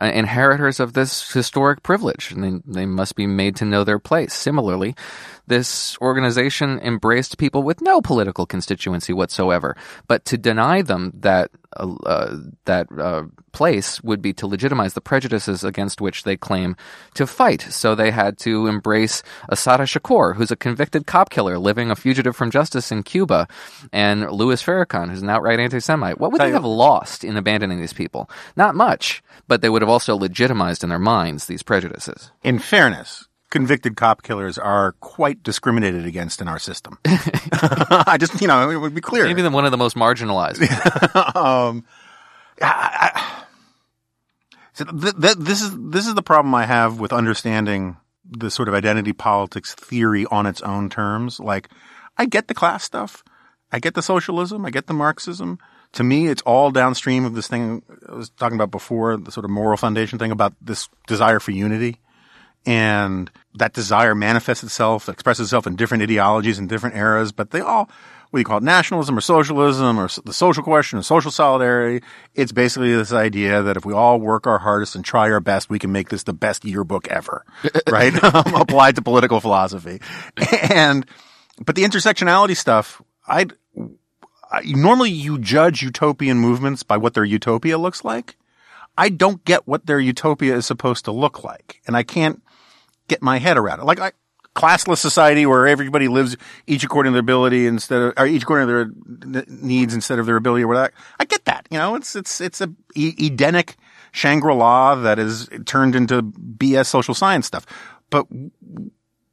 uh, inheritors of this historic privilege, and they, they must be made to know their place. Similarly, this organization embraced people with no political constituency whatsoever, but to deny them that uh, that uh, place would be to legitimize the prejudices against which they claim to fight. So they had to embrace Assata Shakur, who's a convicted cop killer living a fugitive from justice in Cuba, and Louis Farrakhan, who's an outright anti-Semite. What would they have lost in abandoning these people? Not much, but they would have also legitimized in their minds these prejudices. In fairness, convicted cop killers are quite discriminated against in our system. I just, you know, it would be clear. Maybe one of the most marginalized. um, I, I, so th- th- this is this is the problem I have with understanding the sort of identity politics theory on its own terms. Like, I get the class stuff, I get the socialism, I get the Marxism. To me, it's all downstream of this thing I was talking about before, the sort of moral foundation thing about this desire for unity. And that desire manifests itself, expresses itself in different ideologies and different eras, but they all, whether you call it nationalism or socialism or the social question or social solidarity, it's basically this idea that if we all work our hardest and try our best, we can make this the best yearbook ever, right? Um, applied to political philosophy. And, but the intersectionality stuff, I, I normally you judge utopian movements by what their utopia looks like. I don't get what their utopia is supposed to look like. And I can't get my head around it. Like I, classless society where everybody lives each according to their ability instead of, or each according to their needs instead of their ability or whatever. I get that. You know, it's, it's, it's a Edenic Shangri-La that is turned into BS social science stuff. But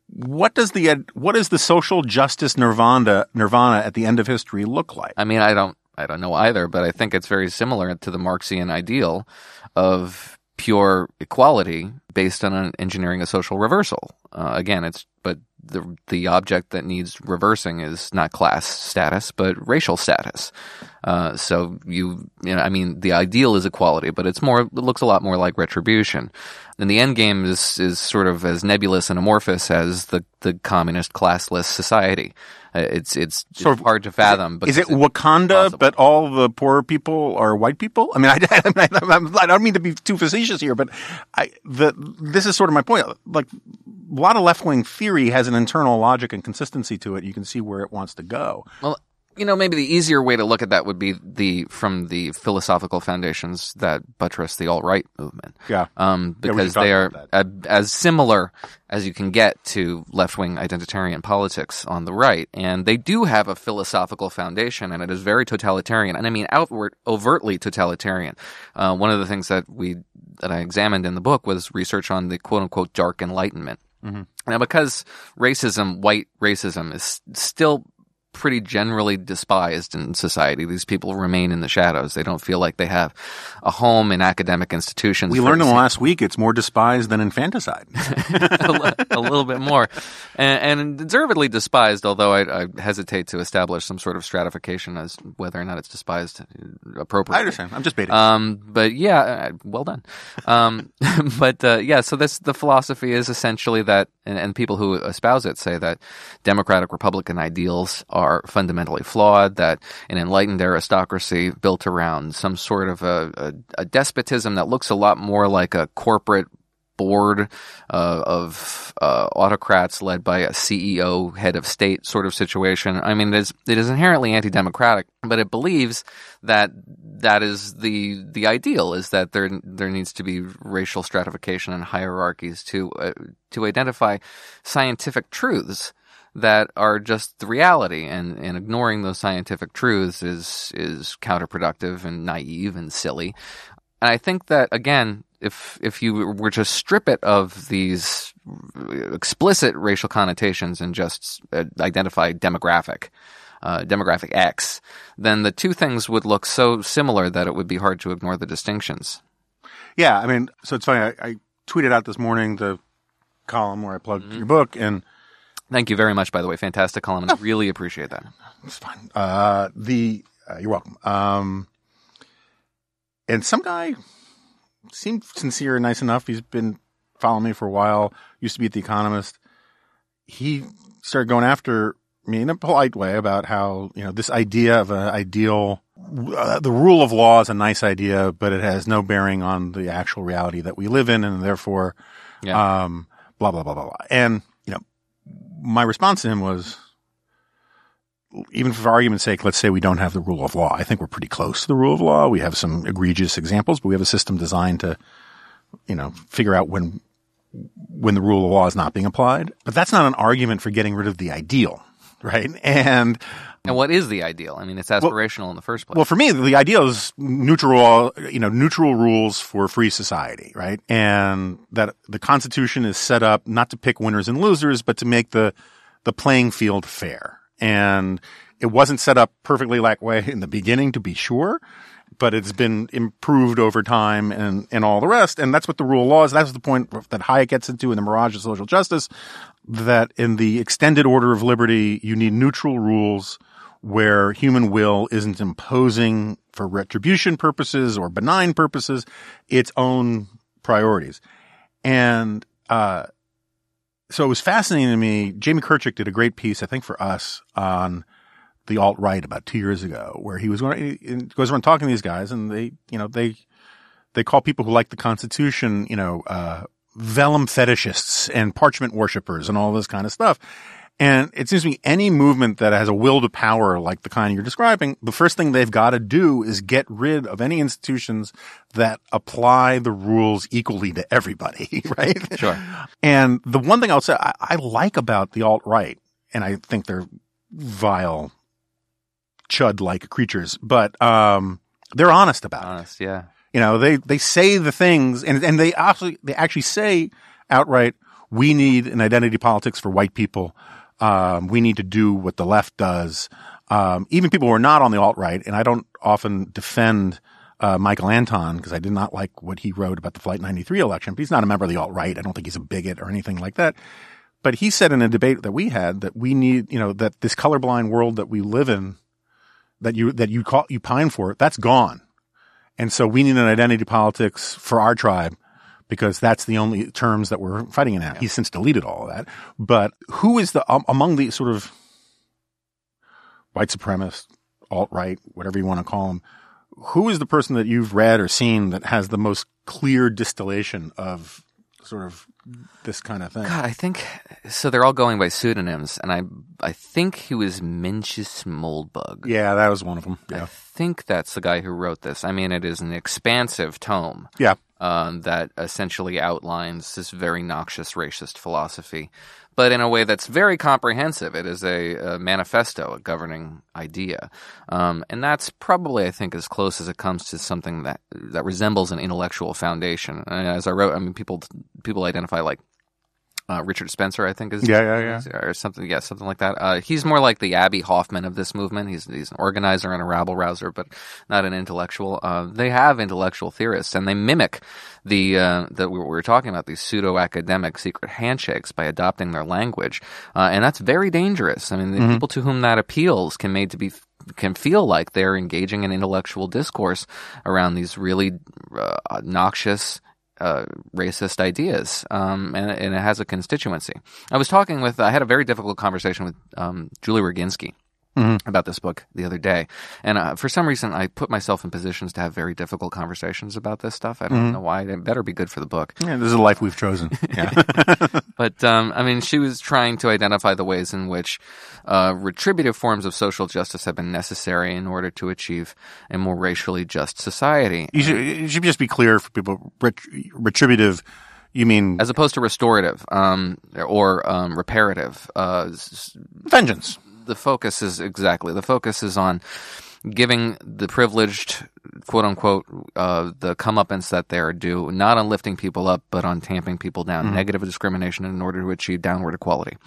what does the, what is the social justice nirvana, nirvana at the end of history look like? I mean, I don't, I don't know either, but I think it's very similar to the Marxian ideal of pure equality based on engineering a social reversal. Uh, again, it's but the the object that needs reversing is not class status but racial status. Uh, so you you know I mean the ideal is equality, but it's more it looks a lot more like retribution. And the end game is is sort of as nebulous and amorphous as the the communist classless society. Uh, it's it's sort of hard to fathom. Is it, is it Wakanda, but all the poor people are white people? I mean, I, I, I, don't mean to be too facetious here, but I, the this is sort of my point. Like a lot of left wing theory has an internal logic and consistency to it. You can see where it wants to go. Well, you know, maybe the easier way to look at that would be the from the philosophical foundations that buttress the alt right movement. Yeah, um, because yeah, they are a, as similar as you can get to left wing identitarian politics on the right, and they do have a philosophical foundation, and it is very totalitarian, and I mean outward, overtly totalitarian. Uh, one of the things that we that I examined in the book was research on the quote unquote dark enlightenment. Mm-hmm. Now, because racism, white racism, is still pretty generally despised in society. These people remain in the shadows. They don't feel like they have a home in academic institutions. We learned in the last week it's more despised than infanticide. a, a, little bit more. And, and deservedly despised, although I, I, hesitate to establish some sort of stratification as whether or not it's despised appropriately. I understand. I'm just baiting. Um, but yeah, uh, well done. Um, but uh, yeah, so this the philosophy is essentially that, and, and people who espouse it say that democratic Republican ideals are are fundamentally flawed, that an enlightened aristocracy built around some sort of a, a, a despotism that looks a lot more like a corporate board uh, of uh, autocrats led by a CEO, head of state sort of situation. I mean, it is, it is inherently anti-democratic, but it believes that that is the the ideal is that there there needs to be racial stratification and hierarchies to uh, to identify scientific truths that are just the reality and, and ignoring those scientific truths is is counterproductive and naive and silly. And I think that again, if if you were to strip it of these explicit racial connotations and just uh, identify demographic, uh, demographic X, then the two things would look so similar that it would be hard to ignore the distinctions. Yeah, I mean, so it's funny. I, I tweeted out this morning the column where I plugged mm-hmm. your book, and Thank you very much, by the way. Fantastic column. Oh. Really appreciate that. It's fine. Uh, the, uh, you're welcome. Um, and some guy seemed sincere and nice enough. He's been following me for a while, used to be at The Economist. He started going after me in a polite way about how, you know, this idea of an ideal, uh, the rule of law is a nice idea, but it has no bearing on the actual reality that we live in. And therefore, yeah. um, blah, blah, blah, blah, blah. And my response to him was, even for argument's sake, let's say we don't have the rule of law. I think we're pretty close to the rule of law. We have some egregious examples, but we have a system designed to, you know, figure out when, when the rule of law is not being applied. But that's not an argument for getting rid of the ideal, right? And and what is the ideal? I mean, it's aspirational well, in the first place. Well, for me, the ideal is neutral, you know, neutral rules for free society, right? And that the Constitution is set up not to pick winners and losers, but to make the the playing field fair. And it wasn't set up perfectly that way in the beginning, to be sure, but it's been improved over time and, and all the rest. And that's what the rule of law is. That's the point that Hayek gets into in the Mirage of Social Justice, that in the extended order of liberty, you need neutral rules where human will isn't imposing for retribution purposes or benign purposes its own priorities. And, uh, so it was fascinating to me. Jamie Kirchick did a great piece, I think for us, on the alt right about two years ago, where he was going, he goes around talking to these guys, and they, you know, they they call people who like the Constitution, you know, uh, vellum fetishists and parchment worshippers and all this kind of stuff. And it seems to me any movement that has a will to power like the kind you're describing, the first thing they've got to do is get rid of any institutions that apply the rules equally to everybody, right? Sure. And the one thing I'll say I, I like about the alt right, and I think they're vile, chud like creatures, but um, they're honest about it. Honest, yeah. You know, they, they say the things and, and they actually, they actually say outright, we need an identity politics for white people. Um, we need to do what the left does. Um, even people who are not on the alt right, and I don't often defend uh, Michael Anton because I did not like what he wrote about the Flight 93 election, but he's not a member of the alt right. I don't think he's a bigot or anything like that. But he said in a debate that we had that we need, you know, that this colorblind world that we live in, that you, that you call, you pine for, that's gone. And so we need an identity politics for our tribe because that's the only terms that we're fighting in now. He's since deleted all of that. But who is the, um, among the sort of white supremacist, alt right, whatever you want to call them, who is the person that you've read or seen that has the most clear distillation of sort of this kind of thing? God, I think so. They're all going by pseudonyms, and I I think he was Mencius Moldbug. Yeah, that was one of them. I think that's the guy who wrote this. I mean, it is an expansive tome Yeah. Um, that essentially outlines this very noxious racist philosophy, but in a way that's very comprehensive. It is a, a manifesto, a governing idea, um, and that's probably, I think, as close as it comes to something that that resembles an intellectual foundation. And as I wrote, I mean, people people identify like. Uh, Richard Spencer, I think, is Yeah, yeah, yeah. or something, yeah, something like that. Uh, he's more like the Abbie Hoffman of this movement. He's he's an organizer and a rabble rouser, but not an intellectual. Uh, they have intellectual theorists, and they mimic the uh, that we were talking about these pseudo academic secret handshakes by adopting their language, uh, and that's very dangerous. I mean, the people to whom that appeals can made to be can feel like they're engaging in intellectual discourse around these really uh, noxious uh, racist ideas, um, and, and it has a constituency. I was talking with, I had a very difficult conversation with um, Julie Roginsky. About this book the other day, and uh, for some reason I put myself in positions to have very difficult conversations about this stuff. I don't know why. It better be good for the book. Yeah, this is a life we've chosen. Yeah. But um, I mean, she was trying to identify the ways in which uh, retributive forms of social justice have been necessary in order to achieve a more racially just society. you should, it should just be clear for people. Ret- retributive, you mean as opposed to restorative um, or um, reparative. Uh, vengeance. The focus is exactly the focus is on giving the privileged, quote unquote, uh, the comeuppance that they are due, not on lifting people up, but on tamping people down. Negative discrimination in order to achieve downward equality,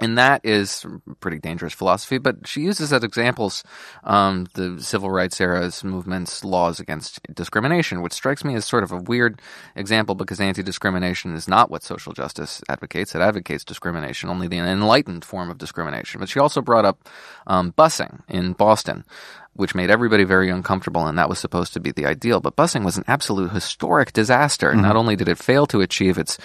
and that is pretty dangerous philosophy. But she uses as examples um, the civil rights era's movements, laws against discrimination, which strikes me as sort of a weird example because anti-discrimination is not what social justice advocates. It advocates discrimination, only the enlightened form of discrimination. But she also brought up um, busing in Boston, which made everybody very uncomfortable, and that was supposed to be the ideal. But busing was an absolute historic disaster. Not only did it fail to achieve its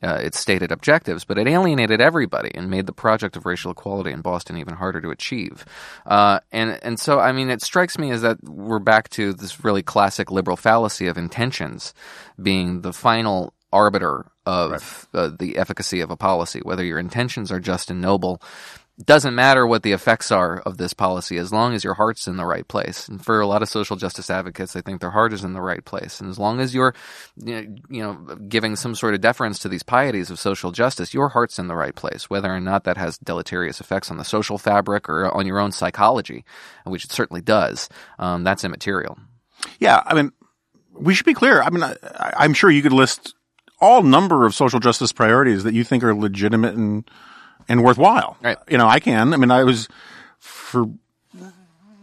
uh, its stated objectives, but it alienated everybody and made the project of racial equality in Boston even harder to achieve. Uh, and and so, I mean, it strikes me as that we're back to this really classic liberal fallacy of intentions being the final arbiter of uh, the efficacy of a policy. Whether your intentions are just and noble doesn't matter what the effects are of this policy as long as your heart's in the right place. And for a lot of social justice advocates, I think their heart is in the right place. And as long as you're, you know, you know, giving some sort of deference to these pieties of social justice, your heart's in the right place. Whether or not that has deleterious effects on the social fabric or on your own psychology, which it certainly does, um, that's immaterial. Yeah, I mean, we should be clear. I mean, I, I'm sure you could list all number of social justice priorities that you think are legitimate and and worthwhile. Right. You know, I can. I mean, I was for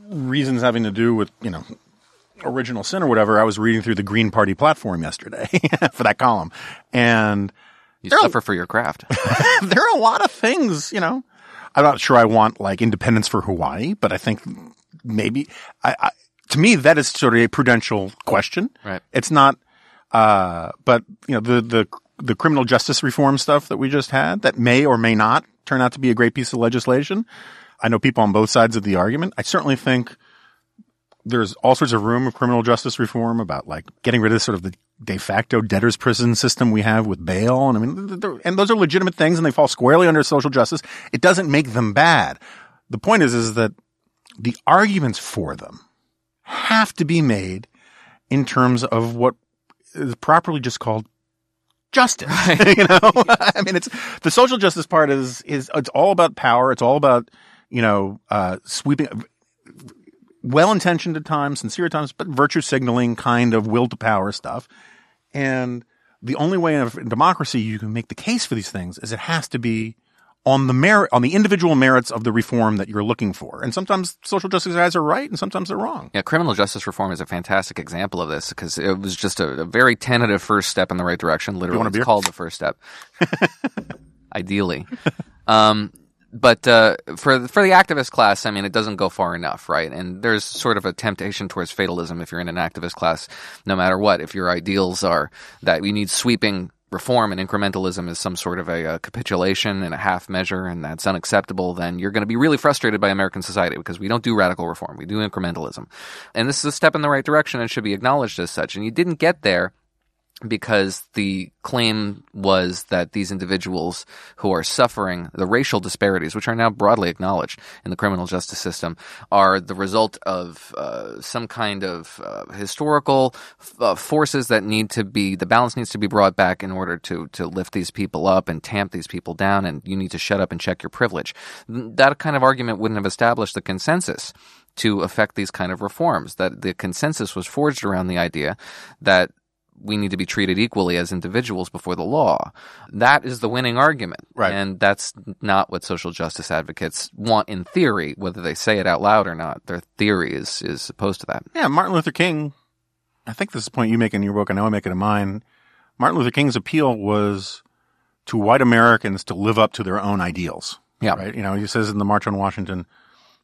reasons having to do with you know original sin or whatever. I was reading through the Green Party platform yesterday for that column, and You suffer for your craft. there are a lot of things, you know. I'm not sure I want like independence for Hawaii, but I think maybe I, I to me that is sort of a prudential question. Right. It's not uh but you know the the the criminal justice reform stuff that we just had that may or may not turn out to be a great piece of legislation. I know people on both sides of the argument. I certainly think there's all sorts of room of criminal justice reform about like getting rid of sort of the de facto debtor's prison system we have with bail. And I mean, and those are legitimate things and they fall squarely under social justice. It doesn't make them bad. The point is, is that the arguments for them have to be made in terms of what is properly just called justice. you know, I mean, it's the social justice part is is it's all about power. It's all about you know uh, sweeping, well intentioned at times, sincere at times, but virtue signaling kind of will to power stuff. And the only way in, in democracy you can make the case for these things is it has to be on the merit, on the individual merits of the reform that you're looking for. And sometimes social justice guys are right and sometimes they're wrong. Yeah, criminal justice reform is a fantastic example of this because it was just a, a, very tentative first step in the right direction. Literally, it's called the first step. Ideally. Um, but uh, for for the activist class, I mean, it doesn't go far enough, right? And there's sort of a temptation towards fatalism if you're in an activist class, no matter what. If your ideals are that we need sweeping reform and incrementalism is some sort of a, a, capitulation and a half measure and that's unacceptable, then you're going to be really frustrated by American society because we don't do radical reform. We do incrementalism. And this is a step in the right direction and should be acknowledged as such. And you didn't get there because the claim was that these individuals who are suffering the racial disparities, which are now broadly acknowledged in the criminal justice system, are the result of uh, some kind of uh, historical uh, forces that need to be the balance needs to be brought back in order to to lift these people up and tamp these people down, and you need to shut up and check your privilege. That kind of argument wouldn't have established the consensus to affect these kind of reforms. That the consensus was forged around the idea that we need to be treated equally as individuals before the law. That is the winning argument. Right. And that's not what social justice advocates want in theory, whether they say it out loud or not. Their theory is, is opposed to that. Yeah, Martin Luther King, I think this is a point you make in your book, and I know I make it in mine. Martin Luther King's appeal was to white Americans to live up to their own ideals. Yeah. Right. You know, he says in the March on Washington,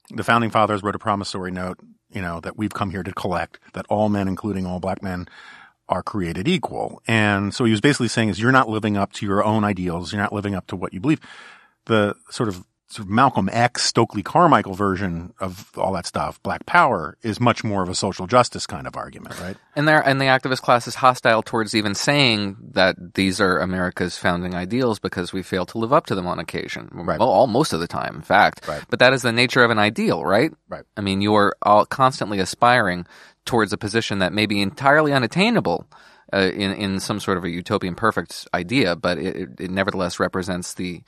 the founding fathers wrote a promissory note, you know, that we've come here to collect, that all men, including all black men, are created equal. And so he was basically saying is you're not living up to your own ideals. You're not living up to what you believe. The sort of, sort of Malcolm X, Stokely Carmichael version of all that stuff, Black Power, is much more of a social justice kind of argument, right? And there, and the activist class is hostile towards even saying that these are America's founding ideals because we fail to live up to them on occasion. Right. Well, all most of the time, in fact. Right. But that is the nature of an ideal, right? Right. I mean, you are all constantly aspiring towards a position that may be entirely unattainable uh, in in some sort of a utopian perfect idea, but it, it nevertheless represents the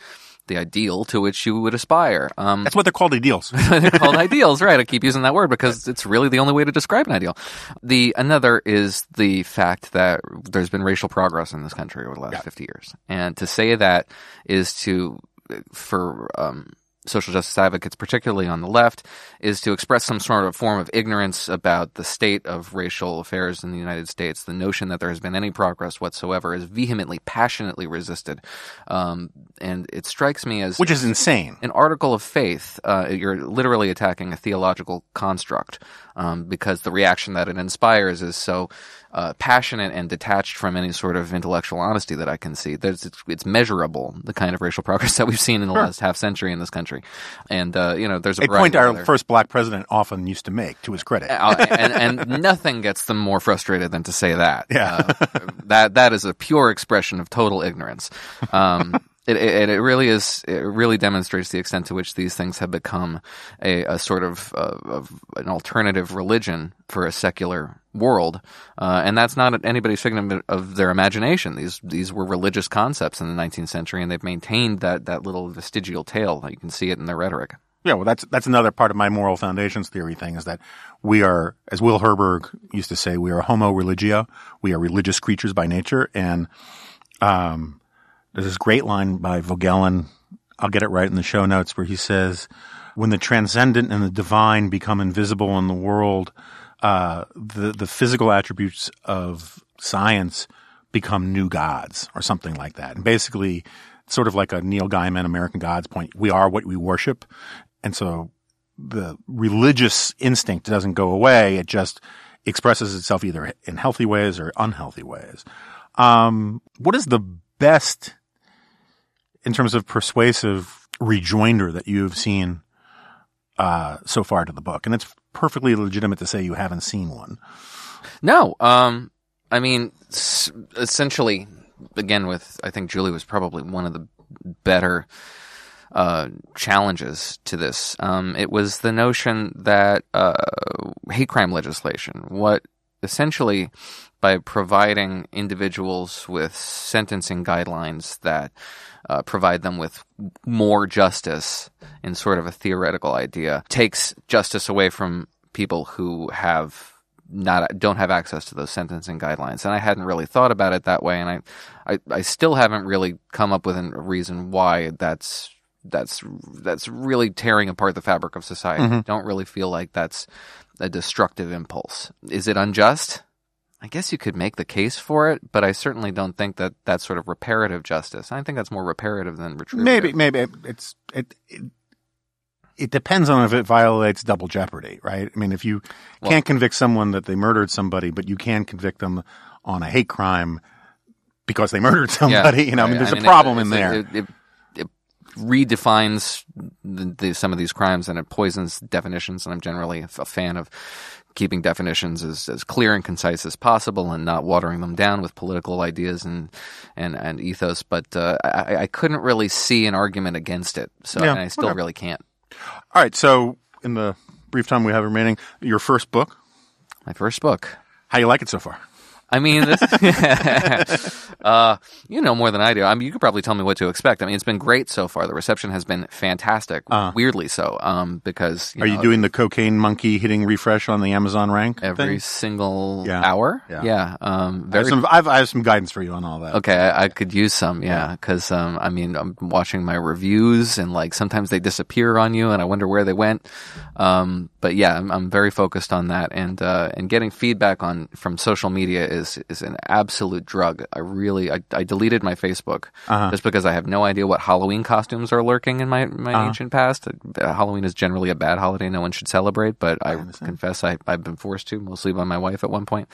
the ideal to which you would aspire. Um, That's what they're called ideals. they're called ideals, right? I keep using that word because it's really the only way to describe an ideal. The another is the fact that there's been racial progress in this country over the last yeah. 50 years, and to say that is to for um, social justice advocates, particularly on the left, is to express some sort of form of ignorance about the state of racial affairs in the United States. The notion that there has been any progress whatsoever is vehemently, passionately resisted. Um, and it strikes me as. Which is insane. An article of faith. Uh, you're literally attacking a theological construct um, because the reaction that it inspires is so uh, passionate and detached from any sort of intellectual honesty that I can see. There's, it's, it's measurable, the kind of racial progress that we've seen in the sure. last half century in this country. And, uh, you know, there's a, a point our other. first black president often used to make, to his credit. Uh, and, and, nothing gets them more frustrated than to say that. Yeah. Uh, that, that is a pure expression of total ignorance. Um, it, it, it, really is. It really demonstrates the extent to which these things have become a, a sort of, uh, of, an alternative religion for a secular world, uh, and that's not anybody's figment of their imagination. These these were religious concepts in the 19th century, and they've maintained that that little vestigial tail. You can see it in their rhetoric. Yeah, well, that's that's another part of my moral foundations theory thing is that we are, as Will Herberg used to say, we are Homo religio. We are religious creatures by nature, and um, there's this great line by Voegelin. I'll get it right in the show notes where he says, when the transcendent and the divine become invisible in the world, uh, the, the physical attributes of science become new gods or something like that. And basically, sort of like a Neil Gaiman American Gods point, we are what we worship. And so the religious instinct doesn't go away. It just expresses itself either in healthy ways or unhealthy ways. Um, what is the best in terms of persuasive rejoinder that you've seen uh, so far to the book, and it's perfectly legitimate to say you haven't seen one. No, um, I mean, s- essentially, again, with I think Julie was probably one of the better uh, challenges to this. Um, it was the notion that uh, hate crime legislation, what essentially by providing individuals with sentencing guidelines that uh, provide them with more justice in sort of a theoretical idea takes justice away from people who have not don't have access to those sentencing guidelines and I hadn't really thought about it that way and I I, I still haven't really come up with a reason why that's that's that's really tearing apart the fabric of society. I don't really feel like that's a destructive impulse. Is it unjust? I guess you could make the case for it, but I certainly don't think that that's sort of reparative justice. I think that's more reparative than retributive. Maybe, maybe it's it, it. It depends on if it violates double jeopardy, right? I mean, if you can't convict someone that they murdered somebody, but you can convict them on a hate crime because they murdered somebody, you know, I mean, right. there's a it- problem in there. It, it, it redefines the, the, some of these crimes and it poisons definitions. And I'm generally a fan of keeping definitions as, as clear and concise as possible and not watering them down with political ideas and and, and ethos. But uh, I, I couldn't really see an argument against it, so Yeah, I still okay. really can't. All right, so in the brief time we have remaining, your first book, My first book. how you like it so far? I mean, this, uh, you know more than I do. I mean, you could probably tell me what to expect. I mean, it's been great so far. The reception has been fantastic. weirdly so, um, because Uh. Are you doing the cocaine monkey hitting refresh on the Amazon rank? every thing? single Yeah. hour? Yeah. yeah. um, I have, some, I've, I have some guidance for you on all that. Okay, I, I could use some, yeah, because um, I mean, I'm watching my reviews, and like sometimes they disappear on you, and I wonder where they went. Um, but yeah, I'm, I'm very focused on that, and uh, and getting feedback on from social media is is an absolute drug. I really, I, I deleted my Facebook just because I have no idea what Halloween costumes are lurking in my my ancient past. Uh, Halloween is generally a bad holiday; no one should celebrate, but I, confess I, I've been forced to, mostly by my wife at one point.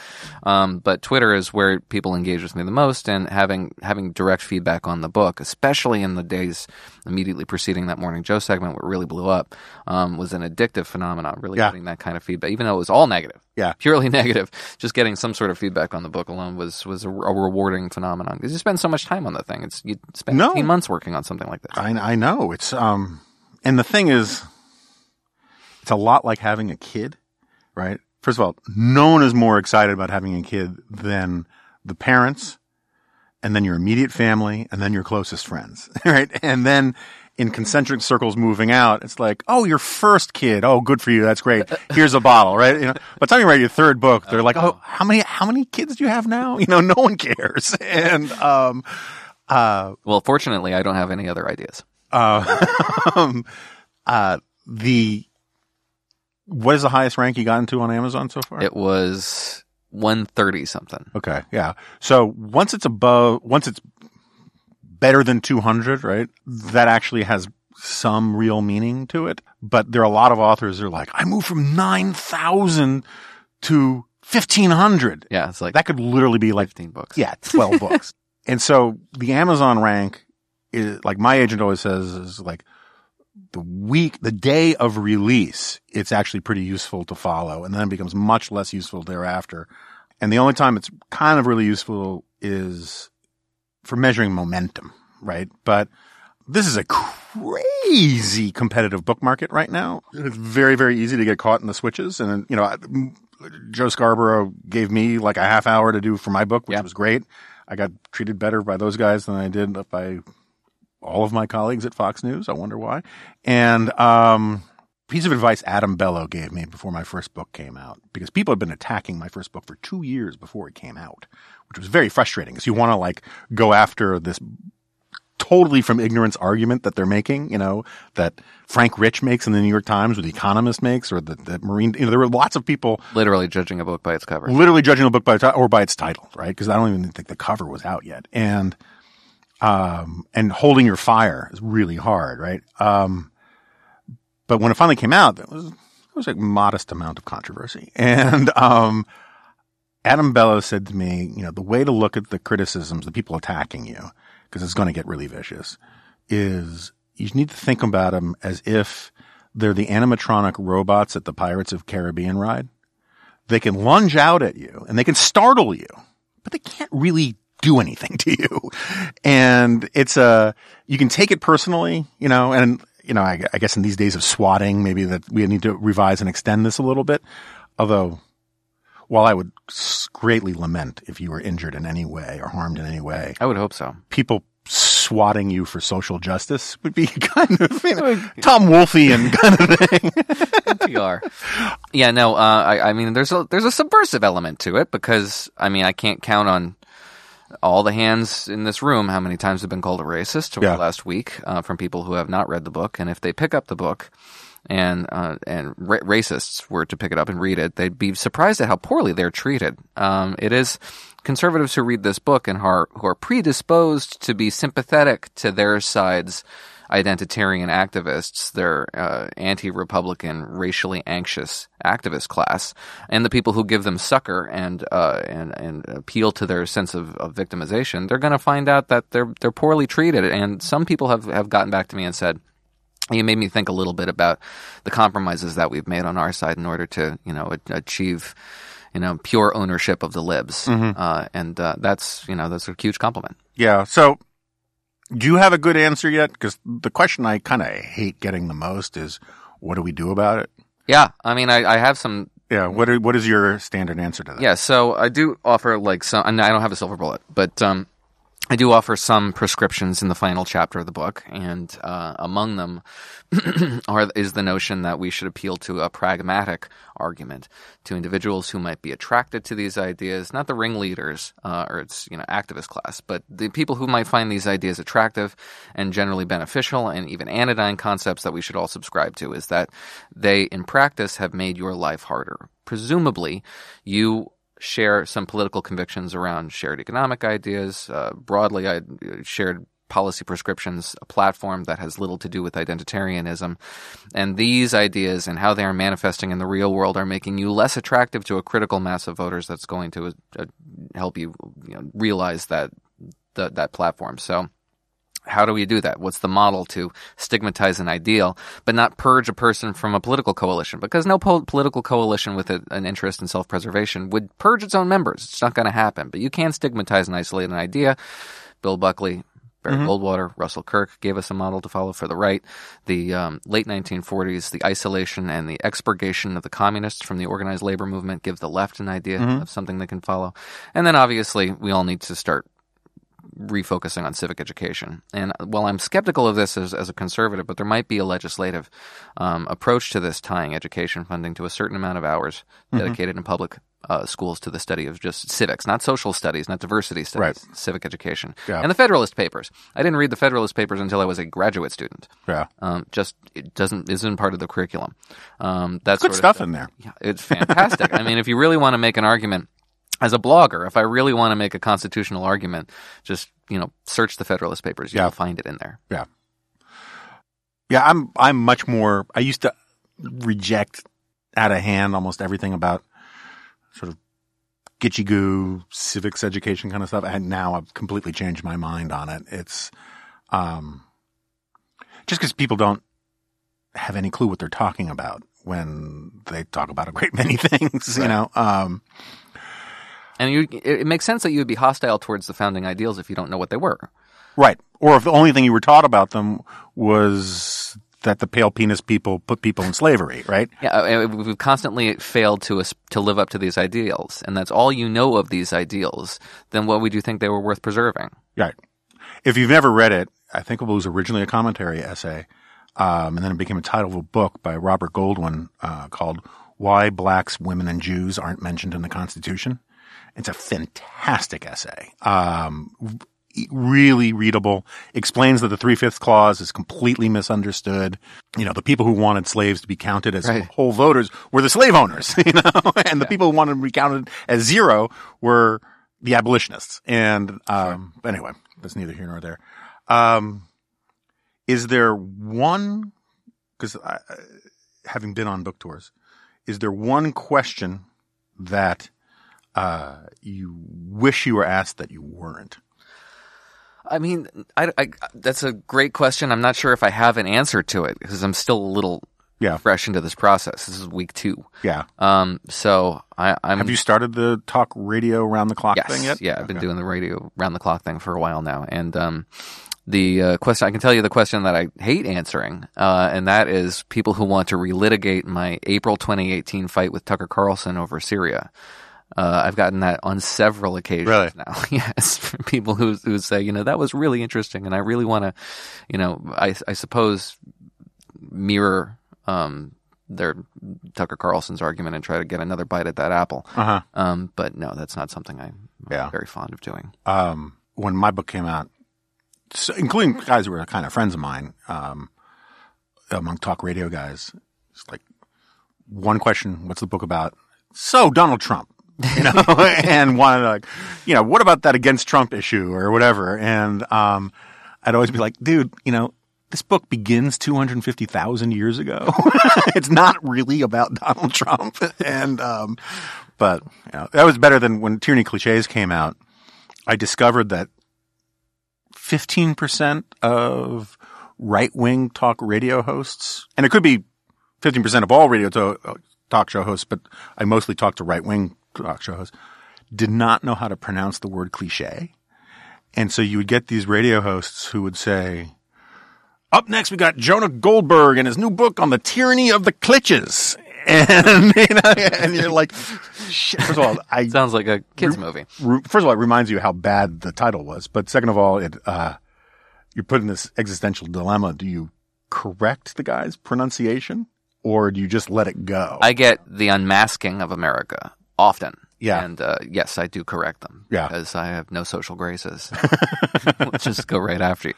Um, but Twitter is where people engage with me the most, and having having direct feedback on the book, especially in the days immediately preceding that Morning Joe segment, it really blew up, um, was an addictive phenomenon. Really Yeah. getting that kind of feedback, even though it was all negative, Yeah. purely negative. Just getting some sort of feedback on the book alone was was a, a rewarding phenomenon because you spend so much time on the thing. It's you spend No. 18 months working on something like this. I, I know it's um, and the thing is, it's a lot like having a kid, right? First of all, no one is more excited about having a kid than the parents, and then your immediate family, and then your closest friends, right? And then in concentric circles moving out, it's like, oh, your first kid, oh, good for you, that's great. Here's a bottle, right? You know, by the time you write your third book, they're like, oh, how many how many kids do you have now? You know, no one cares, and um, uh, Well, fortunately, I don't have any other ideas. uh, um, uh, the what is the highest rank you got into on Amazon so far? It was 130 something. okay, yeah. So once it's above, once it's better than 200, right? That actually has some real meaning to it. But there are a lot of authors that are like, I moved from 9,000 to 1,500. Yeah, it's like That could literally be like 15 books. Yeah, 12 books. And so the Amazon rank is like my agent always says is like the week, the day of release, it's actually pretty useful to follow and then it becomes much less useful thereafter. And the only time it's kind of really useful is for measuring momentum, right? But this is a crazy competitive book market right now. It's very, very easy to get caught in the switches. And, you know, I- Joe Scarborough gave me like a half hour to do for my book, which Yeah. was great. I got treated better by those guys than I did by all of my colleagues at Fox News. I wonder why. And, um, piece of advice Adam Bellow gave me before my first book came out, because people had been attacking my first book for two years before it came out, which was very frustrating because you want to like go after this totally from ignorance argument that they're making, you know, that Frank Rich makes in the New York Times or the Economist makes or the, that Marine, you know, there were lots of people Literally judging a book by its cover. literally judging a book by its, or by its title, right? Because I don't even think the cover was out yet. And, um, and holding your fire is really hard, right? Um, but when it finally came out, there was, there was a modest amount of controversy. And, um, Adam Bellow said to me, you know, the way to look at the criticisms, the people attacking you, because it's going to get really vicious, is you need to think about them as if They're the animatronic robots at the Pirates of Caribbean ride. They can lunge out at you and they can startle you, but they can't really do anything to you. And it's a, you can take it personally, you know, and, you know, I, I guess in these days of swatting, maybe that we need to revise and extend this a little bit. Although, while I would greatly lament if you were injured in any way or harmed in any way, I would hope so. People swatting you for social justice would be kind of you know, Tom Wolfian kind of thing. NPR. Yeah, no, uh, I, I, mean, there's a there's a subversive element to it because I mean, I can't count on all the hands in this room how many times have been called a racist over yeah. the last week uh, from people who have not read the book, and if they pick up the book and uh, and ra- racists were to pick it up and read it, they'd be surprised at how poorly they're treated. Um, it is conservatives who read this book and are, who are predisposed to be sympathetic to their side's identitarian activists, their uh, anti-republican, racially anxious activist class, and the people who give them succor and uh, and and appeal to their sense of, of victimization, they're going to find out that they're they're poorly treated. And some people have have gotten back to me and said. You made me think a little bit about the compromises that we've made on our side in order to, you know, achieve you know, pure ownership of the libs. Mm-hmm. Uh, and uh, that's, you know, that's a huge compliment. Yeah. So do you have a good answer yet? Because the question I kind of hate getting the most is, what do we do about it? Yeah. I mean, I, I have some. Yeah. What are, what is your standard answer to that? Yeah. So I do offer like some, I don't have a silver bullet, but, um, I do offer some prescriptions in the final chapter of the book, and uh, among them are, is the notion that we should appeal to a pragmatic argument to individuals who might be attracted to these ideas, not the ringleaders uh, or its you know activist class, but the people who might find these ideas attractive and generally beneficial, and even anodyne concepts that we should all subscribe to. Is that they, in practice, have made your life harder. Presumably, you share some political convictions around shared economic ideas. Uh, broadly, I shared policy prescriptions, a platform that has little to do with identitarianism. And these ideas and how they are manifesting in the real world are making you less attractive to a critical mass of voters that's going to uh, help you, you know, realize that, the, that platform. So, how do we do that? What's the model to stigmatize an ideal, but not purge a person from a political coalition? Because no po- political coalition with a, an interest in self preservation would purge its own members. It's not going to happen. But you can stigmatize and isolate an idea. Bill Buckley, Barry mm-hmm. Goldwater, Russell Kirk gave us a model to follow for the right. The um, late 1940s, the isolation and the expurgation of the communists from the organized labor movement give the left an idea mm-hmm. of something they can follow. And then obviously, we all need to start refocusing on civic education. And while I'm skeptical of this as, as a conservative, but there might be a legislative um, approach to this tying education funding to a certain amount of hours mm-hmm. dedicated in public uh, schools to the study of just civics, not social studies, not diversity studies, right. civic education. Yeah. And the Federalist Papers. I didn't read the Federalist Papers until I was a graduate student. Yeah. Um, just it doesn't isn't part of the curriculum. Um, that's good stuff, stuff in there. Yeah, it's fantastic. I mean, if you really want to make an argument as a blogger, if I really want to make a constitutional argument, just you know, search the Federalist Papers. You'll find it in there. Yeah, yeah. I'm I'm much more. I used to reject out of hand almost everything about sort of gitchy goo civics education kind of stuff, and now I've completely changed my mind on it. It's um, just because people don't have any clue what they're talking about when they talk about a great many things, right. you know. Um, and you, it makes sense that you would be hostile towards the founding ideals if you don't know what they were. Right. Or if the only thing you were taught about them was that the pale penis people put people in slavery, right? Yeah, uh, we've constantly failed to to live up to these ideals, and that's all you know of these ideals. Then what would you think they were worth preserving? Right. If you've never read it, I think it was originally a commentary essay, um, and then it became a title of a book by Robert Goldwin uh, called "Why Blacks, Women, and Jews Aren't Mentioned in the Constitution." It's a fantastic essay. Um, really readable. Explains that the three fifths clause is completely misunderstood. You know, the people who wanted slaves to be counted as right. whole voters were the slave owners, you know, and the yeah. people who wanted to be counted as zero were the abolitionists. And, um, sure. anyway, that's neither here nor there. Um, is there one, cause I, having been on book tours, is there one question that uh, you wish you were asked that you weren't? I mean, I, I, that's a great question. I'm not sure if I have an answer to it because I'm still a little Yeah. fresh into this process. This is week two. Yeah. Um, so I, I'm Have you started the talk radio round the clock yes, thing yet? yeah, I've been doing the radio round the clock thing for a while now, and um, the uh, question I can tell you the question that I hate answering, uh, and that is people who want to relitigate my April 2018 fight with Tucker Carlson over Syria. Uh, I've gotten that on several occasions Really? now. yes, people who who say, you know, that was really interesting, and I really want to, you know, I I suppose mirror um, their Tucker Carlson's argument and try to get another bite at that apple. Uh-huh. Um, but no, that's not something I'm Yeah. very fond of doing. um, when my book came out, so, including guys who were kind of friends of mine, um, among talk radio guys, it's like one question: "What's the book about?" So Donald Trump, you know, and wanted to, like, you know, what about that against Trump issue or whatever? And um, I'd always be like, dude, you know. This book begins 250,000 years ago. it's not really about Donald Trump. And, um, but, you know, that was better than when Tyranny Cliches came out. I discovered that 15% of right wing talk radio hosts, and it could be 15% of all radio to- uh, talk show hosts, but I mostly talk to right wing talk show hosts, did not know how to pronounce the word cliche. And so you would get these radio hosts who would say, up next, we got Jonah Goldberg and his new book on the tyranny of the clitches. And, you know, and you're like, shit. First of all, I, Sounds like a kids movie. re- first of all, it reminds you how bad the title was. But second of all, it uh, you're put in this existential dilemma. Do you correct the guy's pronunciation, or do you just let it go? I get the unmasking of America often. Yeah. And uh, yes, I do correct them. Yeah. Because I have no social graces. Which just go right after you.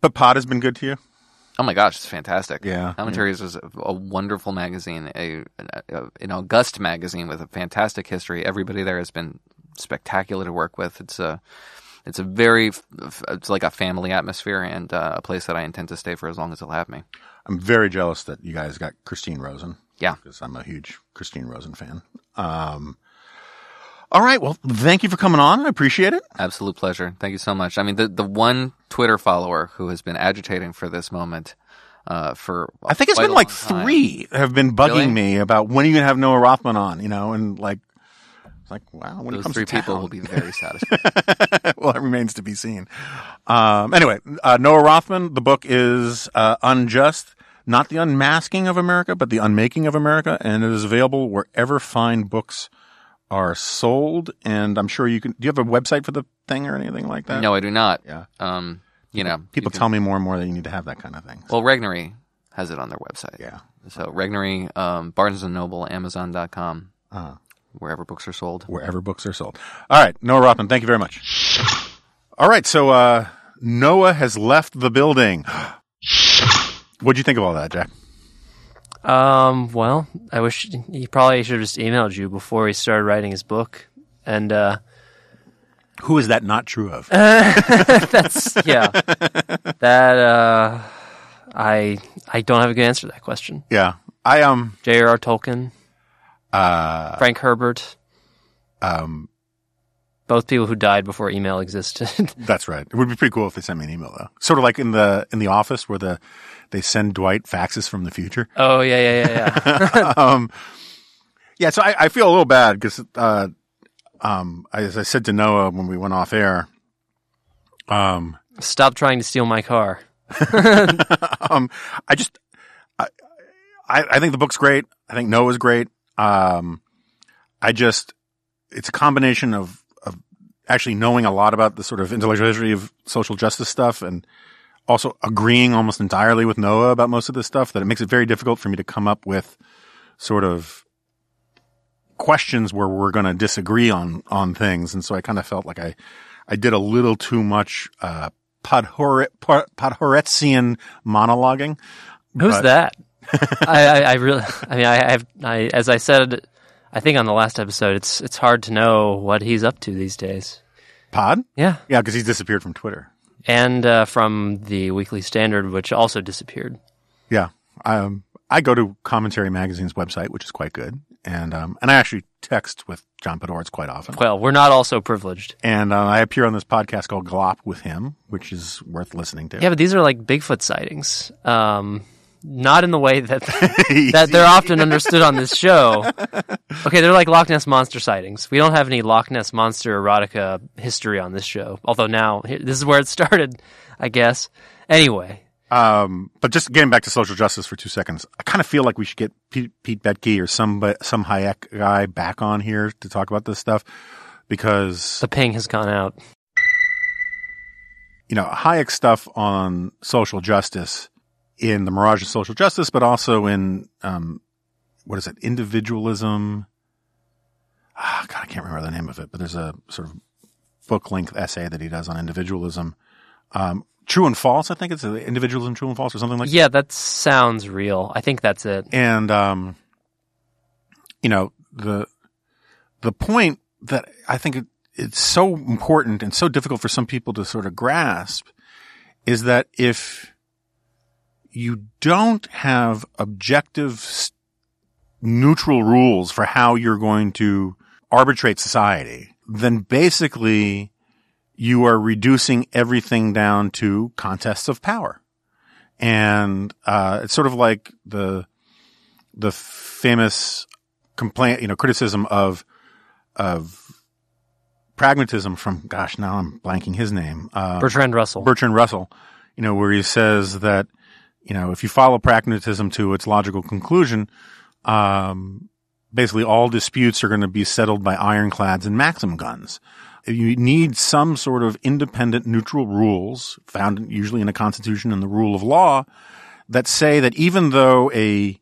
but Pod has been good to you. Oh my gosh, it's fantastic. Yeah. Commentaries was a, a wonderful magazine, a, a, an august magazine with a fantastic history. Everybody there has been spectacular to work with. It's a, it's a very, it's like a family atmosphere and uh, a place that I intend to stay for as long as they'll have me. I'm very jealous that you guys got Christine Rosen. Yeah. because I'm a huge Christine Rosen fan. Um, all right. Well, thank you for coming on. I appreciate it. Absolute pleasure. Thank you so much. I mean, the the one Twitter follower who has been agitating for this moment uh, for I think it's been like time. three have been bugging Really? me about when are you going to have Noah Rothman on, you know, and like, it's like, wow, when it Those comes three to people town. will be very satisfied. well, it remains to be seen. Um, anyway, uh, Noah Rothman, the book is uh, Unjust, not the unmasking of America, but the unmaking of America, and it is available wherever fine books are sold. And I'm sure you can. Do you have a website for the thing or anything like that? no, I do not. Yeah. Um, you know, People tell me more and more that you need to have that kind of thing. well, Regnery has it on their website. yeah. So Regnery, um, Barnes and Noble, Amazon.com, Uh, wherever books are sold. wherever books are sold. All right, Noah Rothman, thank you very much. All right, so uh, Noah has left the building. What'd you think of all that, Jack? Um, well, I wish he probably should have just emailed you before he started writing his book. And uh, Who is that not true of? that's yeah, that uh, I I don't have a good answer to that question. yeah, I um J.R.R. Tolkien, uh Frank Herbert, um both people who died before email existed. that's right. It would be pretty cool if they sent me an email though. Sort of like in the in the office where the they send Dwight faxes from the future. oh yeah, yeah, yeah, yeah. um, yeah, so I, I feel a little bad because, uh, um, as I said to Noah when we went off air, um, Stop trying to steal my car. um, I just, I, I, I think the book's great. I think Noah's great. Um, I just, it's a combination of, of actually knowing a lot about the sort of intellectual history of social justice stuff and also agreeing almost entirely with Noah about most of this stuff that it makes it very difficult for me to come up with sort of questions where we're going to disagree on, on things. And so I kind of felt like I, I did a little too much, uh, Podhore- Podhoretzian monologuing. Who's But- that? I, I, I really, I mean, I have, I, as I said, I think on the last episode, it's it's hard to know what he's up to these days. Pod? Yeah, Yeah, because he's disappeared from Twitter. And uh, from the Weekly Standard, which also disappeared. Yeah. Um, I go to Commentary Magazine's website, which is quite good. And, um, and I actually text with John Podhoretz quite often. Well, we're not all so privileged. And uh, I appear on this podcast called Glop with him, which is worth listening to. Yeah, but these are like Bigfoot sightings. Um, not in the way that that they're often understood on this show. Okay, they're like Loch Ness monster sightings. We don't have any Loch Ness monster erotica history on this show. Although now this is where it started, I guess. Anyway, Um, but just getting back to social justice for two seconds, I kind of feel like we should get Pete, Pete Boettke or some some Hayek guy back on here to talk about this stuff because the ping has gone out. you know Hayek stuff on social justice in the Mirage of Social Justice, but also in um, what is it, individualism? Ah, God, I can't remember the name of it, but there's a sort of book length essay that he does on individualism. Um, true and false, I think it's individualism, true and false, or something like. Yeah, that sounds real. I think that's it. and um, you know the the point that I think it, it's so important and so difficult for some people to sort of grasp is that if you don't have objective, neutral rules for how you're going to arbitrate society, then basically you are reducing everything down to contests of power. And, uh, it's sort of like the, the famous complaint, you know, criticism of, of pragmatism from, gosh, now I'm blanking his name. Uh, Bertrand Russell. Bertrand Russell, you know, where he says that, you know, if you follow pragmatism to its logical conclusion, um, basically all disputes are going to be settled by ironclads and Maxim guns. You need some sort of independent, neutral rules found usually in a constitution and the rule of law that say that even though a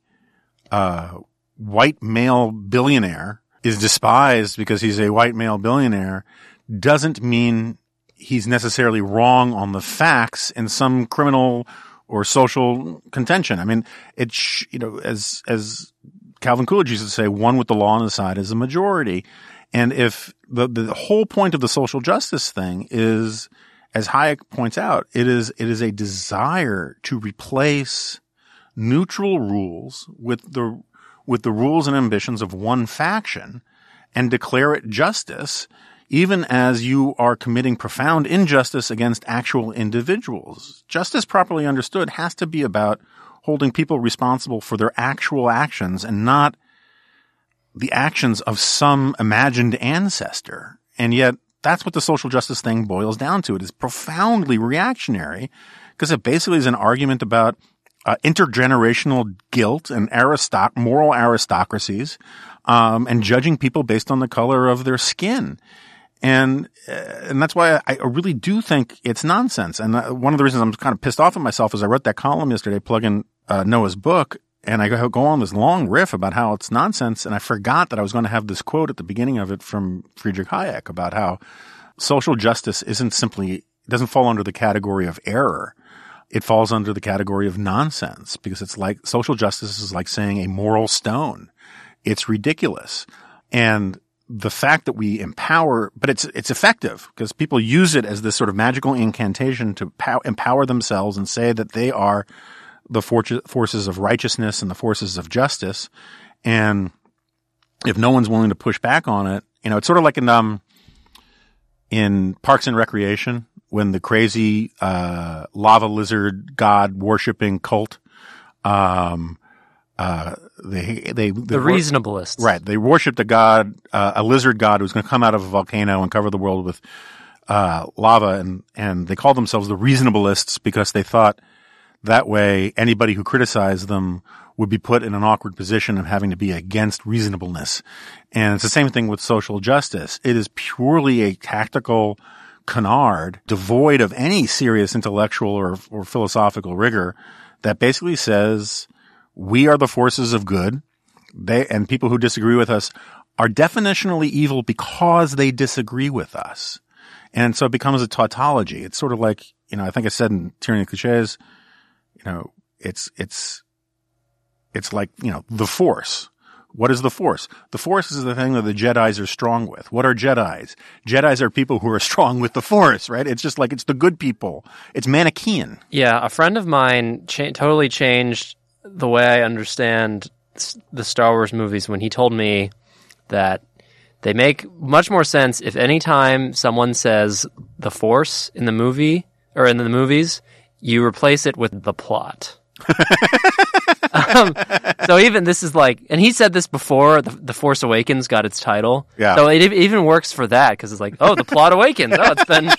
uh, white male billionaire is despised because he's a white male billionaire doesn't mean he's necessarily wrong on the facts in some criminal or social contention. I mean, it, sh- you know, as, as Calvin Coolidge used to say, one with the law on his side is a majority. And if the, the whole point of the social justice thing is, as Hayek points out, it is, it is a desire to replace neutral rules with the, with the rules and ambitions of one faction and declare it justice, even as you are committing profound injustice against actual individuals. Justice properly understood has to be about holding people responsible for their actual actions and not the actions of some imagined ancestor. And yet that's what the social justice thing boils down to. It is profoundly reactionary because it basically is an argument about uh, intergenerational guilt and aristoc- moral aristocracies, um, and judging people based on the color of their skin. And, uh, and that's why I, really do think it's nonsense. And uh, one of the reasons I'm kind of pissed off at myself is I wrote that column yesterday plugging uh, Noah's book and I go go on this long riff about how it's nonsense. And I forgot that I was going to have this quote at the beginning of it from Friedrich Hayek about how social justice isn't simply, doesn't fall under the category of error. It falls under the category of nonsense because it's like social justice is like saying a moral stone. It's ridiculous. And the fact that we empower, but it's, it's effective because people use it as this sort of magical incantation to pow- empower themselves and say that they are the for- forces of righteousness and the forces of justice. And if no one's willing to push back on it, you know, it's sort of like in, um, in Parks and Recreation when the crazy, uh, lava lizard god worshipping cult, um, uh, they, they, the Reasonabilists. Right. They worshipped a god, uh, a lizard god who's going to come out of a volcano and cover the world with, uh, lava and, and they called themselves the Reasonabilists because they thought that way anybody who criticized them would be put in an awkward position of having to be against reasonableness. And it's the same thing with social justice. It is purely a tactical canard devoid of any serious intellectual or, or philosophical rigor that basically says we are the forces of good. They, and people who disagree with us are definitionally evil because they disagree with us. And so it becomes a tautology. It's sort of like, you know, I think I said in Tyranny of Cliches, you know, it's, it's, it's like, you know, the force. What is the force? The force is the thing that the Jedi's are strong with. What are Jedi's? Jedi's are people who are strong with the force, right? It's just like it's the good people. It's Manichaean. Yeah, a friend of mine cha- totally changed the way I understand the Star Wars movies when he told me that they make much more sense if any time someone says the Force in the movie or in the movies, you replace it with the plot. um, so even this is like, and he said this before the, the Force Awakens got its title. Yeah. So it, even works for that because it's like, oh, the plot awakens. Oh, it's been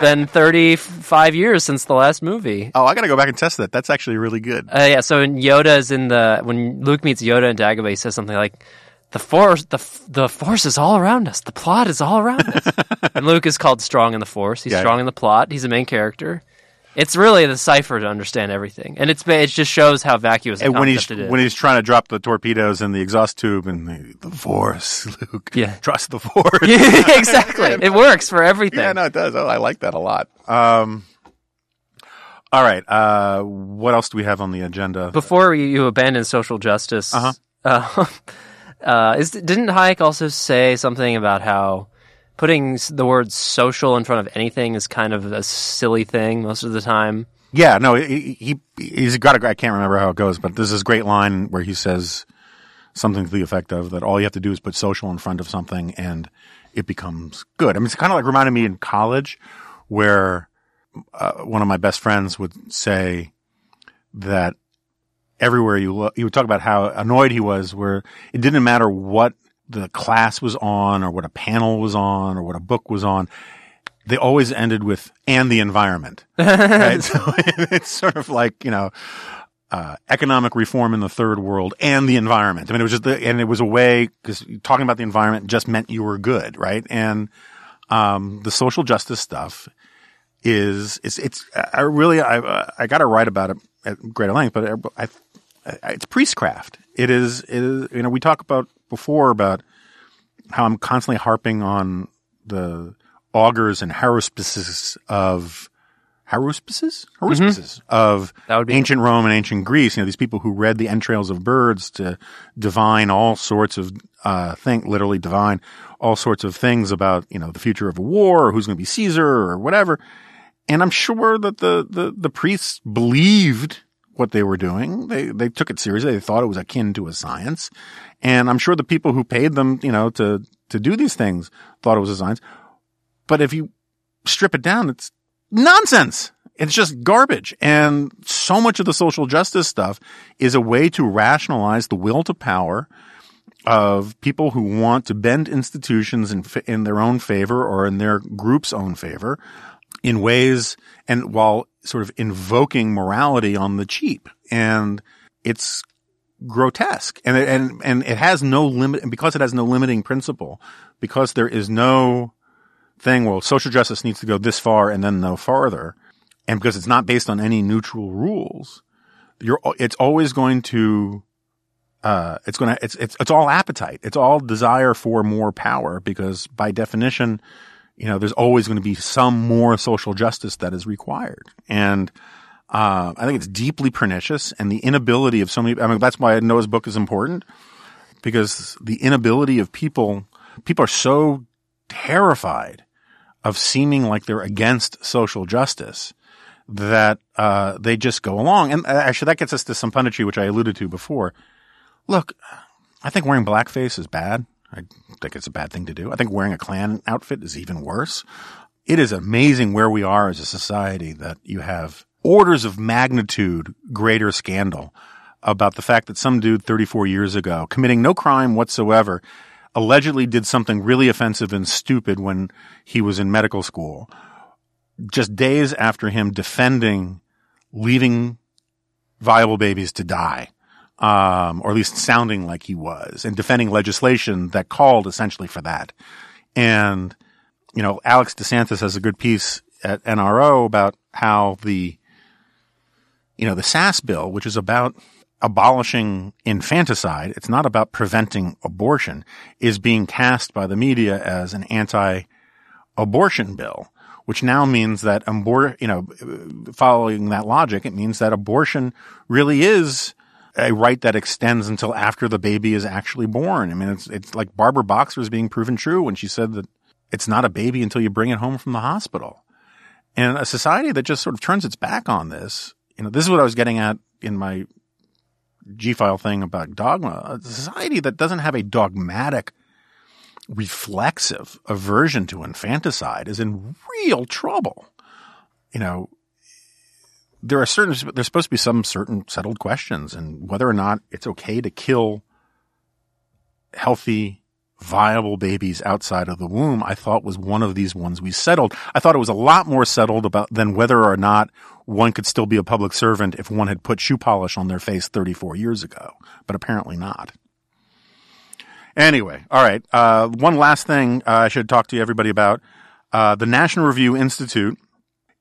been thirty five years since the last movie. Oh, I got to go back and test that. That's actually really good. Uh, yeah. So in Yoda is in the when Luke meets Yoda in Dagobah, he says something like. The force, the the force is all around us. The plot is all around us. and Luke is called strong in the force. He's Yeah. strong in the plot. He's the main character. It's really the cipher to understand everything, and it's it just shows how vacuous And when he's it is. when he's trying to drop the torpedoes in the exhaust tube and the, the force, Luke, Yeah. trust the force. exactly, it works for everything. yeah, no, it does. Oh, I like that a lot. Um, all right. Uh, what else do we have on the agenda? Before you, you abandon social justice, Uh-huh. uh, uh, is, didn't Hayek also say something about how putting the word social in front of anything is kind of a silly thing most of the time? Yeah, no, he, he he's got a. I can't remember how it goes, but there's this great line where he says something to the effect of that all you have to do is put social in front of something and it becomes good. I mean, it's kind of like reminded me in college where uh, one of my best friends would say that everywhere you look, he would talk about how annoyed he was where it didn't matter what the class was on or what a panel was on or what a book was on. They always ended with and the environment. right? So it's sort of like, you know, uh, economic reform in the third world and the environment. I mean, it was just, the, and it was a way, because talking about the environment just meant you were good, right? And, um, the social justice stuff is, it's, it's, I really, I, I got to write about it at greater length, but I, I, it's priestcraft. It is, it is, you know, we talk about before about how I'm constantly harping on the augurs and haruspices of haruspices, haruspices of would be- ancient Rome and ancient Greece. You know, these people who read the entrails of birds to divine all sorts of uh, think literally divine all sorts of things about you know the future of a war or who's going to be Caesar or whatever. And I'm sure that the, the, the priests believed what they were doing. They, they took it seriously. They thought it was akin to a science. And I'm sure the people who paid them, you know, to, to do these things thought it was science. But if you strip it down, it's nonsense. It's just garbage. And so much of the social justice stuff is a way to rationalize the will to power of people who want to bend institutions in, in their own favor or in their group's own favor in ways and while sort of invoking morality on the cheap. And it's grotesque and it, and, and it has no limit. And because it has no limiting principle, because there is no thing, well, social justice needs to go this far and then no farther. And because it's not based on any neutral rules, you're, it's always going to, uh, it's going to, it's, it's, it's all appetite. It's all desire for more power because by definition, you know, there's always going to be some more social justice that is required. And, uh, I think it's deeply pernicious and the inability of so many, I mean, that's why Noah's book is important because the inability of people, people are so terrified of seeming like they're against social justice that, uh, they just go along. And uh, actually that gets us to some punditry, which I alluded to before. Look, I think wearing blackface is bad. I think it's a bad thing to do. I think wearing a Klan outfit is even worse. It is amazing where we are as a society that you have orders of magnitude greater scandal about the fact that some dude 34 years ago committing no crime whatsoever allegedly did something really offensive and stupid when he was in medical school. Just days after him defending leaving viable babies to die um, or at least sounding like he was, and defending legislation that called essentially for that. And, you know, Alex DeSanctis has a good piece at NRO about how the, you know, the Sasse bill, which is about abolishing infanticide, it's not about preventing abortion, is being cast by the media as an anti-abortion bill. Which now means that abor- you know, following that logic, it means that abortion really is a right that extends until after the baby is actually born. I mean, it's, it's like Barbara Boxer is being proven true when she said that it's not a baby until you bring it home from the hospital. And a society that just sort of turns its back on this, you know, this is what I was getting at in my G file thing about dogma. A society that doesn't have a dogmatic, reflexive aversion to infanticide is in real trouble. You know, there are certain, there's supposed to be some certain settled questions and whether or not it's okay to kill healthy, viable babies outside of the womb, I thought was one of these ones we settled. I thought it was a lot more settled about than whether or not one could still be a public servant if one had put shoe polish on their face 34 years ago, but apparently not. Anyway, all right. Uh, one last thing uh, I should talk to you everybody about. Uh, the National Review Institute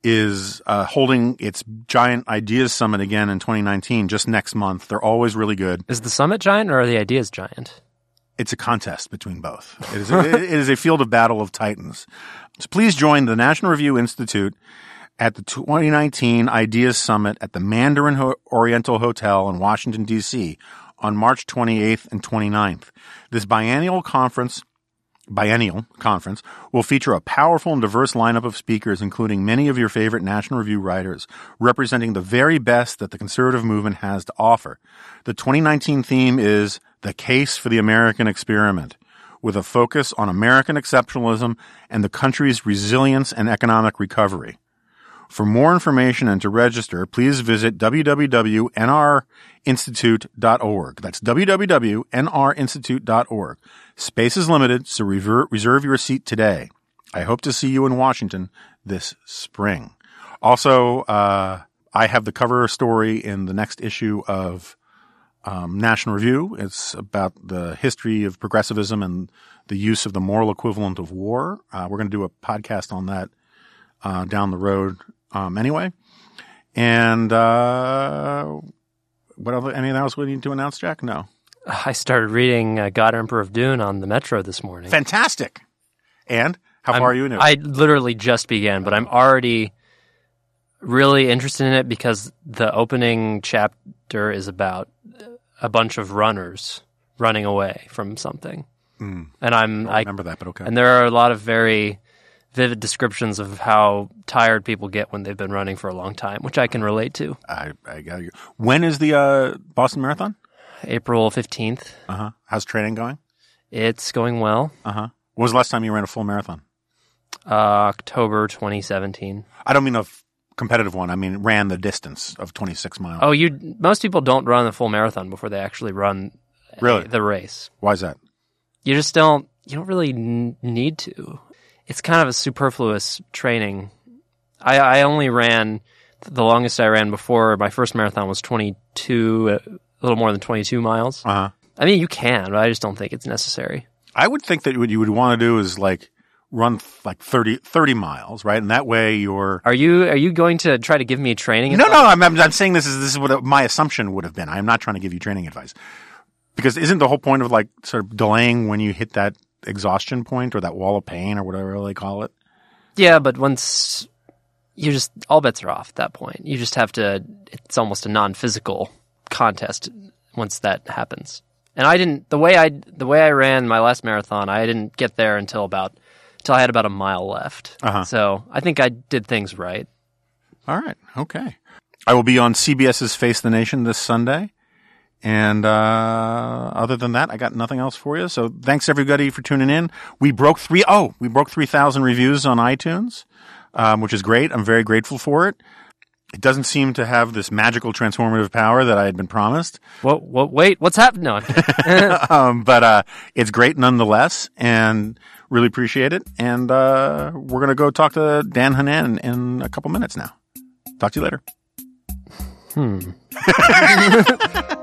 is uh, holding its giant ideas summit again in 2019, just next month. They're always really good. Is the summit giant or are the ideas giant? It's a contest between both. It is a, it is a field of battle of titans. So please join the National Review Institute at the 2019 Ideas Summit at the Mandarin Oriental Hotel in Washington, D.C. on March 28th and 29th. This biennial conference biennial conference will feature a powerful and diverse lineup of speakers, including many of your favorite National Review writers, representing the very best that the conservative movement has to offer. The 2019 theme is The Case for the American Experiment, with a focus on American exceptionalism and the country's resilience and economic recovery. For more information and to register, please visit www.nrinstitute.org. That's www.nrinstitute.org. Space is limited, so reserve your seat today. I hope to see you in Washington this spring. Also, uh, I have the cover story in the next issue of um, National Review. It's about the history of progressivism and the use of the moral equivalent of war. Uh, we're going to do a podcast on that uh, down the road um, anyway. And uh, what other, anything else we need to announce, Jack? No. I started reading uh, God Emperor of Dune on the Metro this morning. Fantastic. And how I'm- far are you in it? I literally just began, but I'm already really interested in it because the opening chapter is about a bunch of runners running away from something. Mm. And I'm I I remember that, but okay. and there are a lot of very vivid descriptions of how tired people get when they've been running for a long time, which I can relate to. I, I got you. When is the uh, Boston Marathon? April 15th. Uh huh. How's training going? It's going well. Uh huh. When was the last time you ran a full marathon? Uh, October 2017. I don't mean a f- competitive one. I mean ran the distance of 26 miles. Oh, you most people don't run the full marathon before they actually run Really? the race. Why is that? You just don't you don't really n- need to. It's kind of a superfluous training. I I only ran the longest I ran before my first marathon was 22 uh, a little more than 22 miles. Uh huh. I mean, you can, but I just don't think it's necessary. I would think that what you would want to do is like run like 30, 30 miles, right? And that way you're. Are you are you going to try to give me training? No, no, I'm, I'm, I'm saying this is this is what my assumption would have been. I'm not trying to give you training advice because isn't the whole point of like sort of delaying when you hit that exhaustion point or that wall of pain or whatever they call it? Yeah, but once you just all bets are off at that point. You just have to. It's almost a non-physical contest once that happens. And I didn't the way I the way I ran my last marathon. I didn't get there until about until I had about a mile left. Uh-huh. So I think I did things right. All right. Okay. I will be on CBS's Face the Nation this Sunday. And uh, other than that, I got nothing else for you. So thanks everybody for tuning in. We broke three oh, we broke three thousand reviews on iTunes, um, which is great. I'm very grateful for it. It doesn't seem to have this magical transformative power that I had been promised, What? What? Wait, what's happening? No, um, but uh, it's great nonetheless, and really appreciate it. And uh, we're gonna go talk to Dan Hannan in a couple minutes now. Talk to you later. hmm.